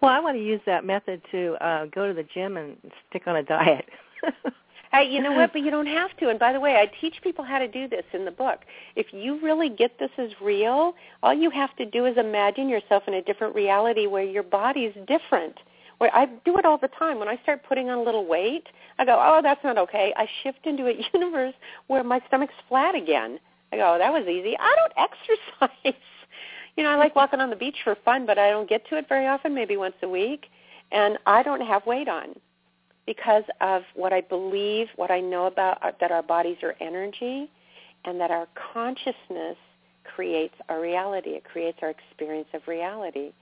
[SPEAKER 2] Well, I want to use that method to uh, go to the gym and stick on a diet. (laughs)
[SPEAKER 4] hey, you know what? But you don't have to. And by the way, I teach people how to do this in the book. If you really get this as real, all you have to do is imagine yourself in a different reality where your body's different. Where I do it all the time. When I start putting on a little weight, I go, "Oh, that's not okay." I shift into a (laughs) universe where my stomach's flat again. I go, oh, "That was easy." I don't (laughs) exercise you know, I like walking on the beach for fun, but I don't get to it very often, maybe once a week. And I don't have weight on because of what I believe, what I know about uh, that our bodies are energy and that our consciousness creates our reality. It creates our experience of reality.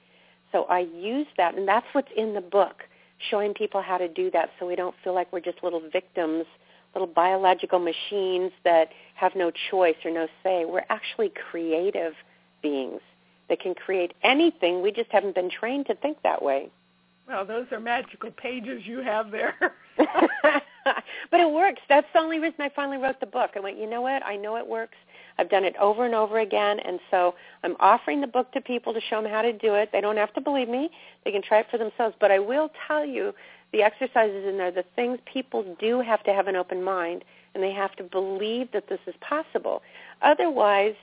[SPEAKER 4] So I use that, and that's what's in the book, showing people how to do that so we don't feel like we're just little victims, little biological machines that have no choice or no say. We're actually creative beings that can create anything. We just haven't been trained to think that way.
[SPEAKER 3] Well, those are magical pages you have there. (laughs)
[SPEAKER 4] but it works. That's the only reason I finally wrote the book. I went, you know what? I know it works. I've done it over and over again, and so I'm offering the book to people to show them how to do it. They don't have to believe me. They can try it for themselves. But I will tell you the exercises in there, the things people do have to have an open mind, and they have to believe that this is possible. Otherwise,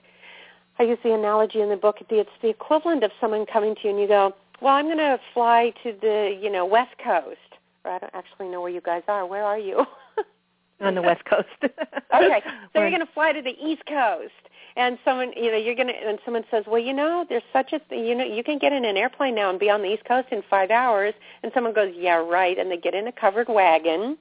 [SPEAKER 4] I use the analogy in the book. It's the equivalent of someone coming to you and you go, "Well, I'm going to fly to the you know West Coast." Or I don't actually know where you guys are. Where are you? (laughs)
[SPEAKER 2] On the West Coast. (laughs)
[SPEAKER 4] okay, (laughs) so you're going to fly to the East Coast, and someone you know you're going to and someone says, "Well, you know, there's such a th- you know you can get in an airplane now and be on the East Coast in five hours." And someone goes, "Yeah, right," and they get in a covered wagon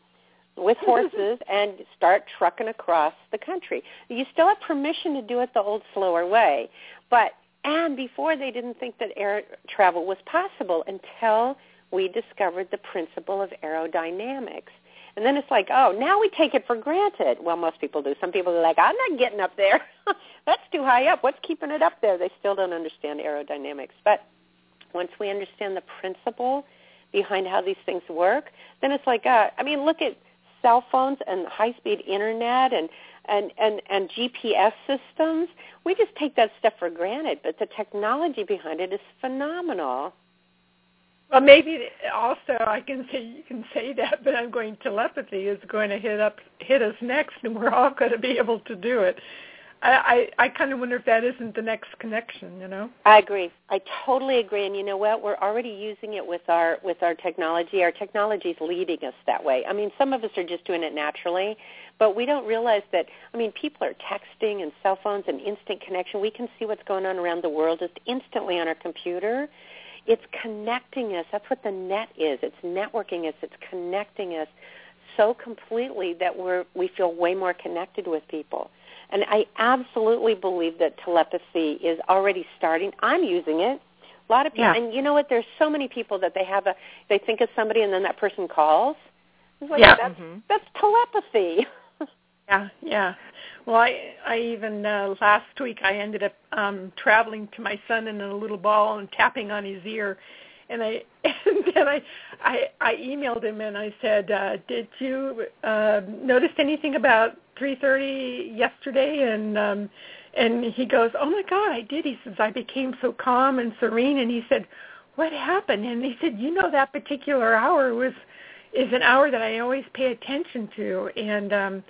[SPEAKER 4] with horses and start trucking across the country. You still have permission to do it the old slower way, but and before they didn't think that air travel was possible until we discovered the principle of aerodynamics. And then it's like, oh, now we take it for granted. Well, most people do. Some people are like, I'm not getting up there. (laughs) That's too high up. What's keeping it up there? They still don't understand aerodynamics. But once we understand the principle behind how these things work, then it's like, uh, I mean, look at cell phones and high-speed internet and and, and, and GPS systems, we just take that stuff for granted, but the technology behind it is phenomenal.
[SPEAKER 3] Well, maybe also I can say you can say that, but I'm going telepathy is going to hit up hit us next, and we're all going to be able to do it. I I, I kind of wonder if that isn't the next connection. You know.
[SPEAKER 4] I agree. I totally agree. And you know what? We're already using it with our with our technology. Our technology is leading us that way. I mean, some of us are just doing it naturally, but we don't realize that. I mean, people are texting and cell phones and instant connection. We can see what's going on around the world just instantly on our computer. It's connecting us. That's what the net is. It's networking us. It's connecting us so completely that we're we feel way more connected with people. And I absolutely believe that telepathy is already starting. I'm using it. A lot of people,
[SPEAKER 2] Yeah.
[SPEAKER 4] and you know what? There's so many people that they have a, they think of somebody and then that person calls. It's like,
[SPEAKER 3] Yeah.
[SPEAKER 4] that's,
[SPEAKER 2] Mhm.
[SPEAKER 4] that's telepathy. (laughs)
[SPEAKER 3] Yeah, yeah. Well, I I even uh, last week I ended up um traveling to my son in a little ball and tapping on his ear, and I (laughs) and then I I I emailed him and I said, uh, "Did you uh, notice anything about 3:30 yesterday?" And um and he goes, "Oh my God, I did." He says, "I became so calm and serene." And he said, "What happened?" And he said, "You know that particular hour was." is an hour that I always pay attention to, and um,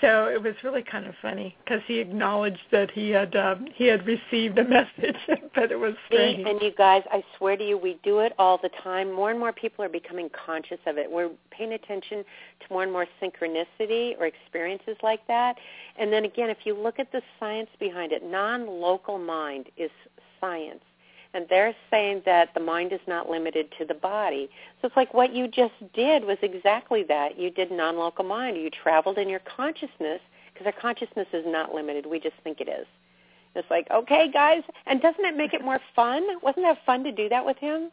[SPEAKER 3] so it was really kind of funny because he acknowledged that he had um, he had received a (laughs) message, but it was strange.
[SPEAKER 4] and you guys, I swear to you, we do it all the time. More and more people are becoming conscious of it. We're paying attention to more and more synchronicity or experiences like that. And then again, if you look at the science behind it, non-local mind is science. And they're saying that the mind is not limited to the body. So it's like what you just did was exactly that. You did non-local mind. You traveled in your consciousness because our consciousness is not limited. We just think it is. It's like, okay, guys, and doesn't it make it more fun? Wasn't that fun to do that with him?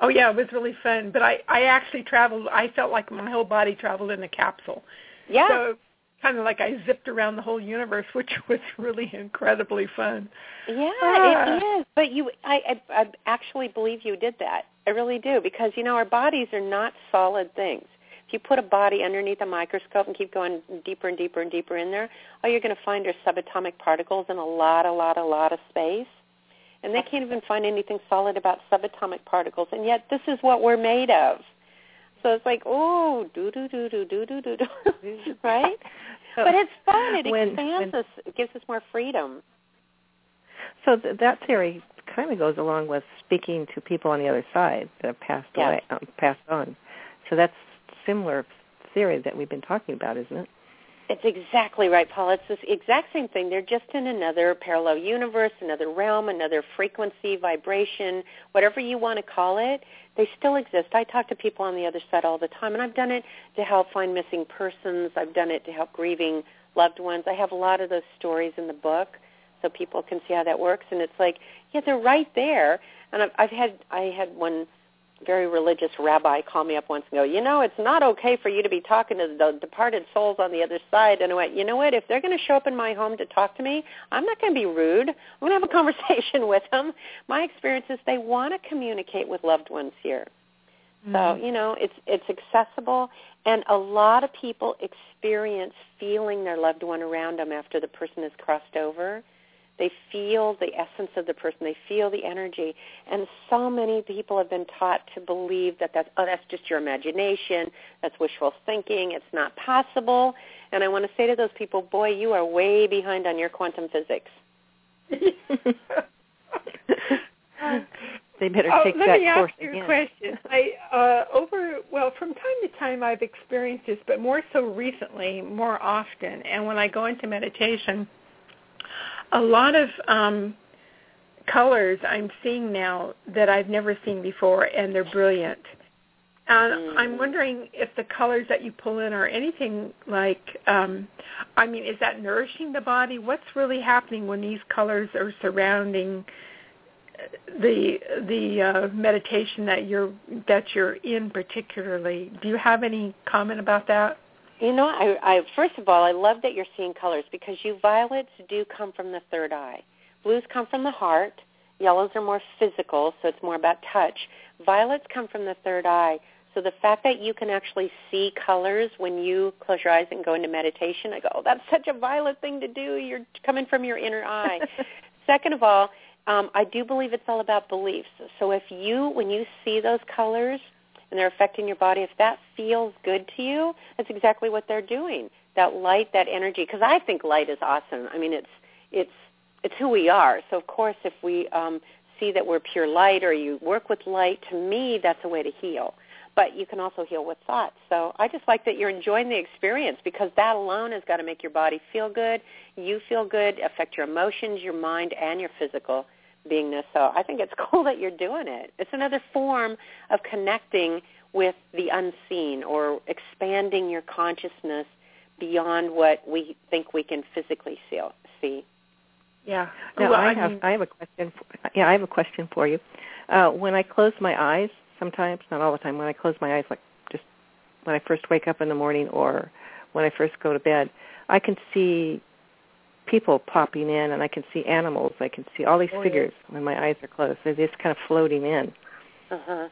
[SPEAKER 3] oh yeah, it was really fun. But I I actually traveled. I felt like my whole body traveled in a capsule.
[SPEAKER 4] Yeah.
[SPEAKER 3] So kind of like I zipped around the whole universe, (laughs) which was really incredibly fun.
[SPEAKER 4] yeah,
[SPEAKER 3] Ah.
[SPEAKER 4] it is. But you, I, I, I actually believe you did that. I really do because you know our bodies are not solid things. If you put a body underneath a microscope and keep going deeper and deeper and deeper in there, all you're going to find are subatomic particles in a lot, a lot, a lot of space. And they can't even find anything solid about subatomic particles, and yet this is what we're made of. So it's like, oh, do do do do do do do do, right? But it's fun. It
[SPEAKER 2] When-
[SPEAKER 4] expands
[SPEAKER 2] when-
[SPEAKER 4] us. It gives us more freedom.
[SPEAKER 2] So th- that theory kind of goes along with speaking to people on the other side that have passed
[SPEAKER 4] Yeah.
[SPEAKER 2] away, um, passed on. So that's similar theory that we've been talking about, isn't it?
[SPEAKER 4] It's exactly right, Paul. It's this exact same thing. They're just in another parallel universe, another realm, another frequency, vibration, whatever you want to call it. They still exist. I talk to people on the other side all the time, and I've done it to help find missing persons. I've done it to help grieving loved ones. I have a lot of those stories in the book, so people can see how that works. And it's like, yeah, they're right there. And I've, I've had I had one very religious rabbi call me up once and go, you know, it's not okay for you to be talking to the departed souls on the other side. And I went, you know what? If they're going to show up in my home to talk to me, I'm not going to be rude. I'm going to have a (laughs) conversation with them. My experience is they want to communicate with loved ones here. So, mm-hmm. you know, it's it's accessible and a lot of people experience feeling their loved one around them after the person has crossed over. They feel the essence of the person. They feel the energy. And so many people have been taught to believe that that's, oh, that's just your imagination. That's wishful thinking. It's not possible. And I want to say to those people, boy, you are way behind on your quantum physics. (laughs)
[SPEAKER 2] they better take
[SPEAKER 3] oh,
[SPEAKER 2] take
[SPEAKER 3] let
[SPEAKER 2] that
[SPEAKER 3] me
[SPEAKER 2] course
[SPEAKER 3] ask you
[SPEAKER 2] again.
[SPEAKER 3] a question. (laughs) I uh, over well, from time to time, I've experienced this, but more so recently, more often. And when I go into meditation, a lot of um, colors I'm seeing now that I've never seen before, and they're brilliant. And
[SPEAKER 4] Mm.
[SPEAKER 3] I'm wondering if the colors that you pull in are anything like, um, I mean, is that nourishing the body? What's really happening when these colors are surrounding the the uh, meditation that you're that you're in particularly? Do you have any comment about that?
[SPEAKER 4] You know, I, I first of all, I love that you're seeing colors because you violets do come from the third eye. Blues come from the heart. Yellows are more physical, so it's more about touch. Violets come from the third eye. So the fact that you can actually see colors when you close your eyes and go into meditation, I go, oh, that's such a violet thing to do. You're coming from your inner eye. (laughs) Second of all, um, I do believe it's all about beliefs. So if you, when you see those colors and they're affecting your body, if that feels good to you, that's exactly what they're doing. That light, that energy. Because I think light is awesome. I mean, it's it's it's who we are. So of course, if we um, see that we're pure light, or you work with light, to me, that's a way to heal. But you can also heal with thoughts. So I just like that you're enjoying the experience because that alone has got to make your body feel good, you feel good, affect your emotions, your mind, and your physical beingness. So I think it's (laughs) cool that you're doing it. It's another form of connecting with the unseen or expanding your consciousness beyond what we think we can physically see.
[SPEAKER 3] Yeah.
[SPEAKER 2] Now well, I, I have I have a question. For, yeah, I have a question for you. Uh, when I close my eyes, sometimes not all the time. When I close my eyes, like just when I first wake up in the morning or when I first go to bed, I can see people popping in, and I can see animals. I can see all these oh, figures yeah. when my eyes are closed. They're just kind of floating in.
[SPEAKER 4] Uh huh.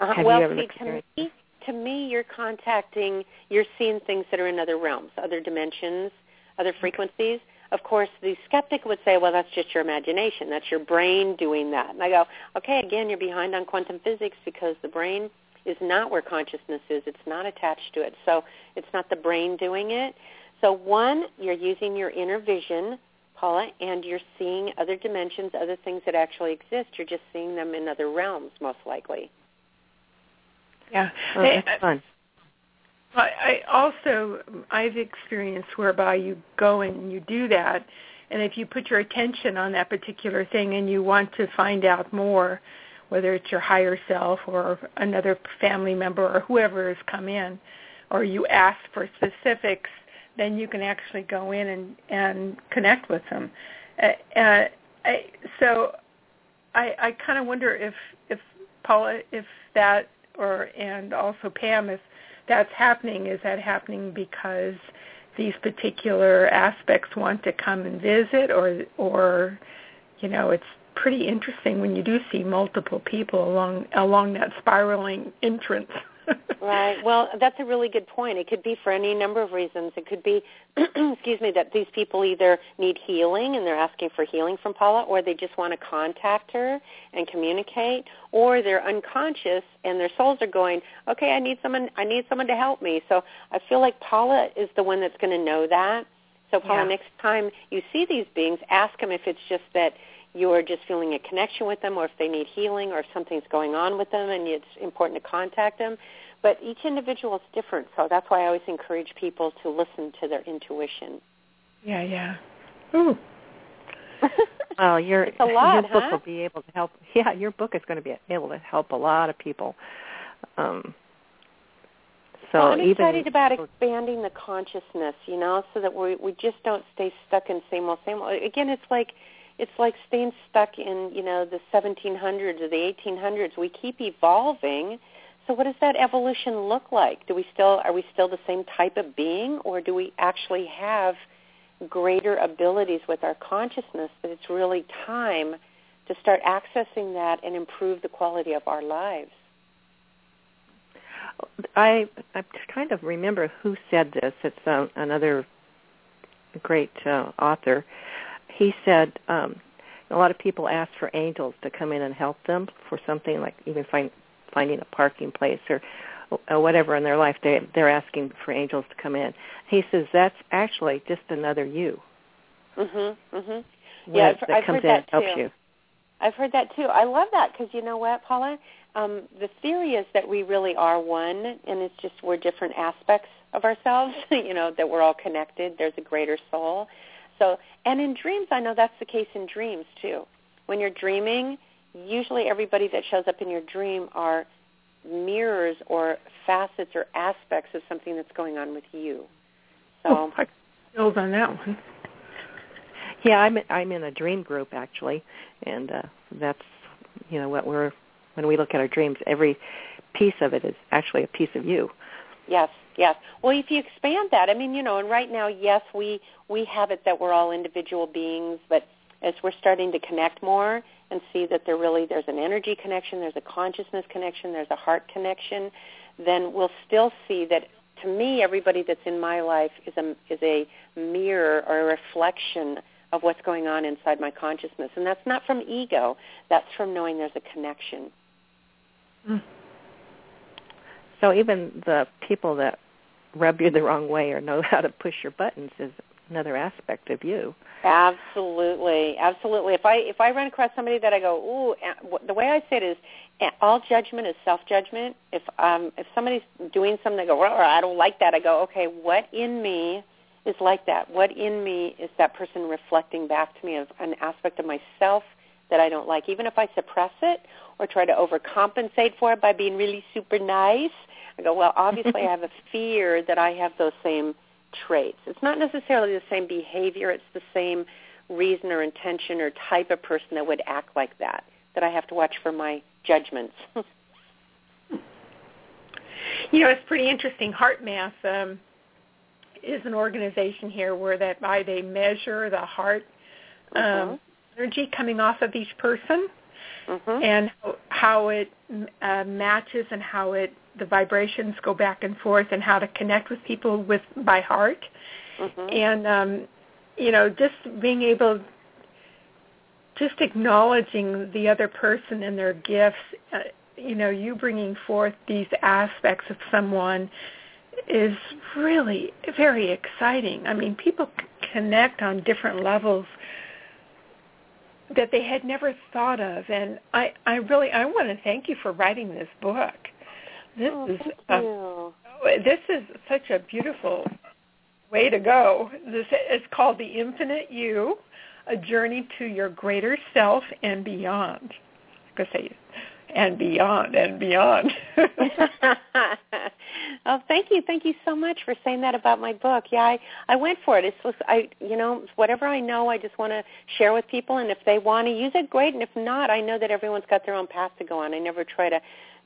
[SPEAKER 4] Uh-huh.
[SPEAKER 2] Have
[SPEAKER 4] well,
[SPEAKER 2] you ever
[SPEAKER 4] see,
[SPEAKER 2] experienced?
[SPEAKER 4] To me, to me, you're contacting, you're seeing things that are in other realms, other dimensions, other frequencies. Of course, the skeptic would say, well, that's just your imagination. That's your brain doing that. And I go, okay, again, you're behind on quantum physics because the brain is not where consciousness is. It's not attached to it. So it's not the brain doing it. So one, you're using your inner vision, Paula, and you're seeing other dimensions, other things that actually exist. You're just seeing them in other realms, most likely.
[SPEAKER 3] Yeah,
[SPEAKER 2] oh, that's fun.
[SPEAKER 3] I also I've experienced whereby you go and you do that, and if you put your attention on that particular thing and you want to find out more, whether it's your higher self or another family member or whoever has come in, or you ask for specifics, then you can actually go in and and connect with them. Uh, uh, I, so I I kind of wonder if if Paula if that or and also Pam if that's happening is that happening because these particular aspects want to come and visit or or you know it's pretty interesting when you do see multiple people along along that spiraling entrance (laughs) (laughs)
[SPEAKER 4] right. Well, that's a really good point. It could be for any number of reasons. It could be, (clears throat) excuse me, that these people either need healing and they're asking for healing from Paula, or they just want to contact her and communicate, or they're unconscious and their souls are going, okay, I need someone, I need someone to help me. So I feel like Paula is the one that's going to know that. So Paula,
[SPEAKER 3] yeah.
[SPEAKER 4] next time you see these beings, ask them if it's just that you're just feeling a connection with them or if they need healing or if something's going on with them and it's important to contact them. But each individual is different, so that's why I always encourage people to listen to their intuition.
[SPEAKER 3] Yeah, yeah. Ooh.
[SPEAKER 2] well, your (laughs)
[SPEAKER 4] it's a lot,
[SPEAKER 2] your book
[SPEAKER 4] huh?
[SPEAKER 2] will be able to help. (laughs) Yeah, your book is going to be able to help a lot of people. Um, so
[SPEAKER 4] well, I'm
[SPEAKER 2] even,
[SPEAKER 4] excited about expanding the consciousness, you know, so that we we just don't stay stuck in same old same old. Again, it's like it's like staying stuck in you know the 1700s or the 1800s. We keep evolving so what does that evolution look like? Do we still are we still the same type of being or do we actually have greater abilities with our consciousness that it's really time to start accessing that and improve the quality of our lives?
[SPEAKER 2] I I'm trying to remember who said this. It's uh, another great uh, author. He said um, a lot of people ask for angels to come in and help them for something like even find finding a parking place or or whatever in their life they they're asking for angels to come in he says that's actually just another you
[SPEAKER 4] mhm mhm yeah I've,
[SPEAKER 2] that
[SPEAKER 4] I've
[SPEAKER 2] comes
[SPEAKER 4] heard
[SPEAKER 2] in
[SPEAKER 4] that
[SPEAKER 2] and helps
[SPEAKER 4] too
[SPEAKER 2] you
[SPEAKER 4] I've heard that too. I love that because you know what, Paula? Um, the theory is that we really are one, and it's just we're different aspects of ourselves. (laughs) you know that we're all connected. There's a greater soul. So, and in dreams, I know that's the case in dreams too. When you're dreaming, usually everybody that shows up in your dream are mirrors or facets or aspects of something that's going on with you. So
[SPEAKER 3] oh, I build on that one.
[SPEAKER 2] Yeah, I'm I'm in a dream group actually, and uh, that's you know what we're when we look at our dreams, every piece of it is actually a piece of you.
[SPEAKER 4] Yes, yes. Well, if you expand that, I mean, you know, and right now, yes, we we have it that we're all individual beings, but as we're starting to connect more and see that there really there's an energy connection, there's a consciousness connection, there's a heart connection, then we'll still see that to me everybody that's in my life is a is a mirror or a reflection of what's going on inside my consciousness. And that's not from ego, that's from knowing there's a connection.
[SPEAKER 3] Mm.
[SPEAKER 2] So even the people that rub you the wrong way or know (laughs) how to push your buttons is another aspect of you.
[SPEAKER 4] Absolutely, absolutely. If I if I run across somebody that I go, ooh, the way I say it is, all judgment is self judgment. If um if somebody's doing something, I go, well, I don't like that. I go, okay, what in me is like that? What in me is that person reflecting back to me of an aspect of myself that I don't like? Even if I suppress it or try to overcompensate for it by being really super nice, I go, well, obviously I have a fear that I have those same traits. It's not necessarily the same behavior. It's the same reason or intention or type of person that would act like that, that I have to watch for my judgments. (laughs)
[SPEAKER 3] you know, it's pretty interesting. HeartMath um, is an organization here where that by they measure the heart um, uh-huh. energy coming off of each person uh-huh. and how it uh, matches and how it the vibrations go back and forth and how to connect with people with by heart. Uh-huh. and um you know just being able just acknowledging the other person and their gifts uh, you know you bringing forth these aspects of someone is really very exciting. I mean people connect on different levels that they had never thought of. And i i really i want to thank you for writing this book this
[SPEAKER 4] oh,
[SPEAKER 3] is this is such a beautiful way to go. This is called the Infinite You, a journey to your greater self and beyond. I could say and beyond and beyond. (laughs)
[SPEAKER 4] oh, thank you, thank you so much for saying that about my book. Yeah, I I went for it. It's just, I you know whatever I know, I just want to share with people, and if they want to use it, great. And if not, I know that everyone's got their own path to go on. I never try to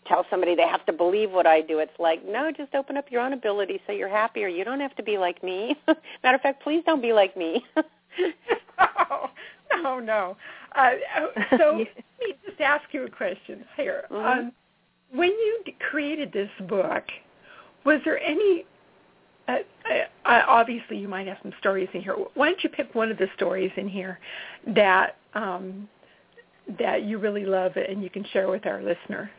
[SPEAKER 4] tell somebody they have to believe what I do. It's like, no, just open up your own ability so you're happier. You don't have to be like me. (laughs) Matter of fact, please don't be like me. (laughs)
[SPEAKER 3] oh, oh, no. Uh, so (laughs) let me just ask you a question here. Mm-hmm. Um, when you created this book, was there any uh, uh, obviously you might have some stories in here. Why don't you pick one of the stories in here that um, that you really love and you can share with our listener?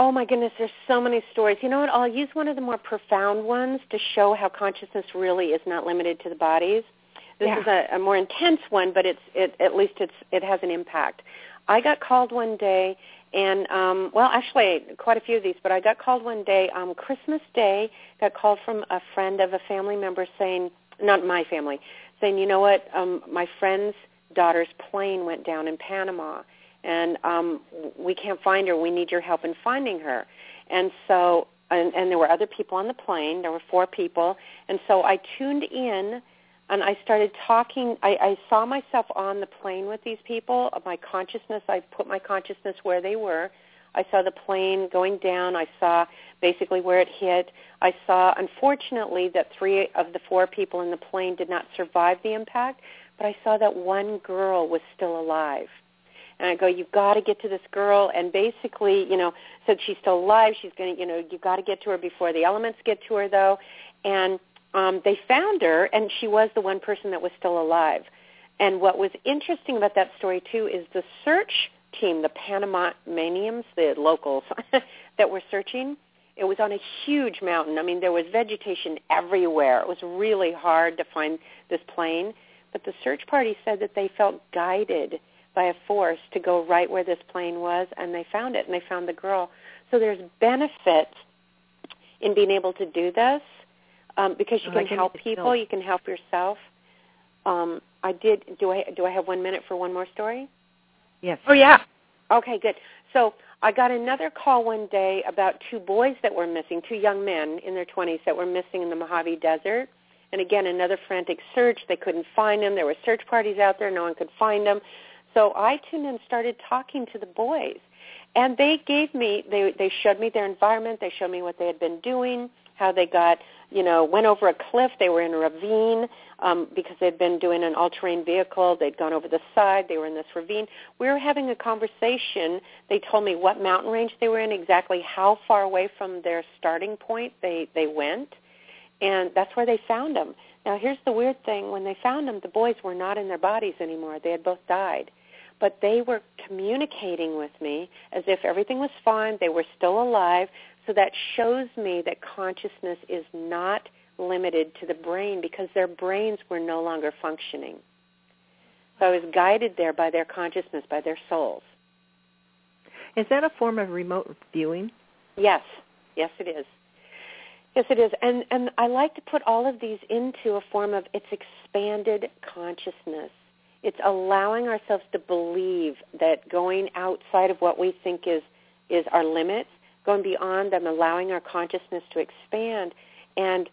[SPEAKER 4] Oh my goodness, there's so many stories. You know what? I'll use one of the more profound ones to show how consciousness really is not limited to the bodies. This
[SPEAKER 3] yeah.
[SPEAKER 4] is a, a more intense one, but it's it, at least it's it has an impact. I got called one day, and um, well, actually, quite a few of these, but I got called one day, um, Christmas Day. Got called from a friend of a family member saying, not my family, saying, you know what, um, my friend's daughter's plane went down in Panama and um, we can't find her. We need your help in finding her. And so, and, and there were other people on the plane. There were four people, and so I tuned in, and I started talking. I, I saw myself on the plane with these people. My consciousness, I put my consciousness where they were. I saw the plane going down. I saw basically where it hit. I saw, unfortunately, that three of the four people in the plane did not survive the impact, but I saw that one girl was still alive and I go, you've got to get to this girl, and basically, you know, said she's still alive. She's going to, you know, you've got to get to her before the elements get to her, though. And um, they found her, and she was the one person that was still alive. And what was interesting about that story too is the search team, the Panamanians, the locals (laughs) that were searching. It was on a huge mountain. I mean, there was vegetation everywhere. It was really hard to find this plane. But the search party said that they felt guided by a force to go right where this plane was, and they found it, and they found the girl. So there's benefit in being able to do this um, because you oh, can help people, you can help yourself. Um, I did. Do I do I have one minute for one more story?
[SPEAKER 2] Yes.
[SPEAKER 3] Oh yeah.
[SPEAKER 4] Okay, good. So I got another call one day about two boys that were missing, two young men in their 20s that were missing in the Mojave Desert. And again, another frantic search. They couldn't find them. There were search parties out there. No one could find them. So I tuned in and started talking to the boys. And they gave me, they, they showed me their environment. They showed me what they had been doing, how they got, you know, went over a cliff. They were in a ravine um, because they'd been doing an all-terrain vehicle. They'd gone over the side. They were in this ravine. We were having a conversation. They told me what mountain range they were in, exactly how far away from their starting point they, they went. And that's where they found them. Now, here's the weird thing. When they found them, the boys were not in their bodies anymore. They had both died but they were communicating with me as if everything was fine. They were still alive. So that shows me that consciousness is not limited to the brain because their brains were no longer functioning. So I was guided there by their consciousness, by their souls.
[SPEAKER 2] Is that a form of remote viewing?
[SPEAKER 4] Yes. Yes, it is. Yes, it is. And and I like to put all of these into a form of its expanded consciousness. It's allowing ourselves to believe that going outside of what we think is is our limits, going beyond them, allowing our consciousness to expand and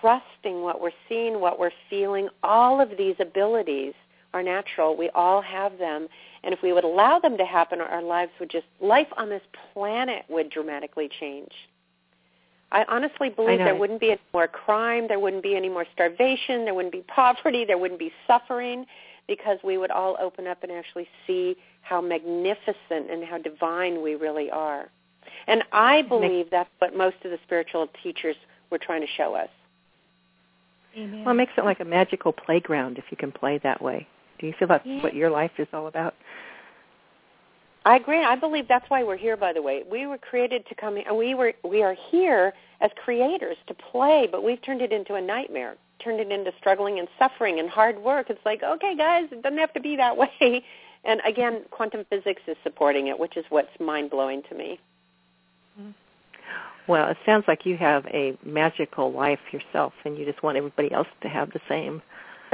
[SPEAKER 4] trusting what we're seeing, what we're feeling, all of these abilities are natural. We all have them. And if we would allow them to happen, our lives would just, life on this planet would dramatically change. I honestly believe
[SPEAKER 2] I
[SPEAKER 4] there wouldn't be any more crime, there wouldn't be any more starvation, there wouldn't be poverty, there wouldn't be suffering because we would all open up and actually see how magnificent and how divine we really are. And I believe that's what most of the spiritual teachers were trying to show us.
[SPEAKER 2] Amen. Well, it makes it like a magical playground if you can play that way. Do you feel that's
[SPEAKER 4] yeah.
[SPEAKER 2] what your life is all about?
[SPEAKER 4] I agree. I believe that's why we're here. By the way, we were created to come. And we were we are here as creators to play, but we've turned it into a nightmare. Turned it into struggling and suffering and hard work. It's like, okay, guys, it doesn't have to be that (laughs) way. And again, quantum physics is supporting it, which is what's mind blowing to me. Mm-hmm.
[SPEAKER 2] Well, it sounds like you have a magical life yourself, and you just want everybody else to have the same.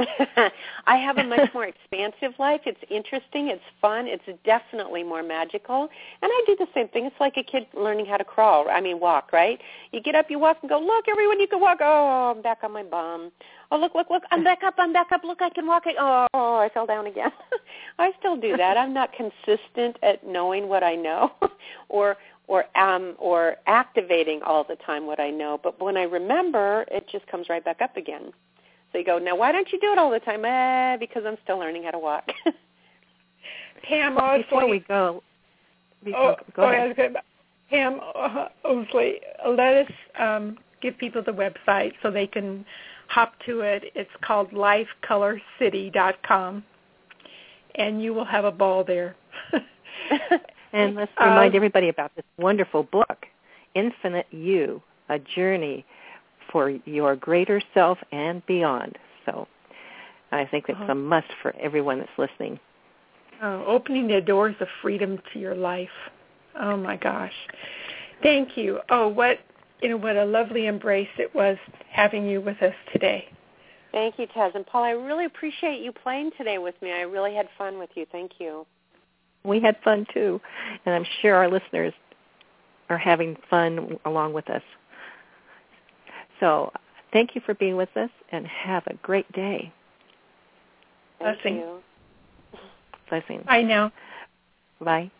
[SPEAKER 2] (laughs)
[SPEAKER 4] I have a much more expansive life. It's interesting. It's fun. It's definitely more magical. And I do the same thing. It's like a kid learning how to crawl. I mean, walk, right? You get up, you walk, and go, look, everyone, you can walk. Oh, I'm back on my bum. Oh, look, look, look, I'm back up, I'm back up. Look, I can walk. Oh, oh I fell down again. (laughs) I still do that. I'm not consistent at knowing what I know (laughs) or or um or activating all the time what I know, but when I remember, it just comes right back up again. You go, now why don't you do it all the time? Eh, because I'm still learning how to walk. (laughs)
[SPEAKER 3] Pam
[SPEAKER 2] well,
[SPEAKER 3] Oslie.
[SPEAKER 2] Before we go, before,
[SPEAKER 3] oh,
[SPEAKER 2] go ahead.
[SPEAKER 3] Pam Oslie, let us um, give people the website so they can hop to it. It's called lifecolorscity.com, and you will have a ball there. (laughs)
[SPEAKER 2] and let's (laughs) remind um, everybody about this wonderful book, Infinite You, A Journey for your greater self and beyond. So I think it's a uh-huh. must for everyone that's listening.
[SPEAKER 3] Oh, opening the doors of freedom to your life. Oh my gosh. Thank you. Oh, what you know, what a lovely embrace it was having you with us today.
[SPEAKER 4] Thank you, Taz. And Paul, I really appreciate you playing today with me. I really had fun with you. Thank you.
[SPEAKER 2] We had fun too. And I'm sure our listeners are having fun along with us. So thank you for being with us and have a great day.
[SPEAKER 3] Blessing.
[SPEAKER 2] Blessing.
[SPEAKER 3] Bye now.
[SPEAKER 2] Bye.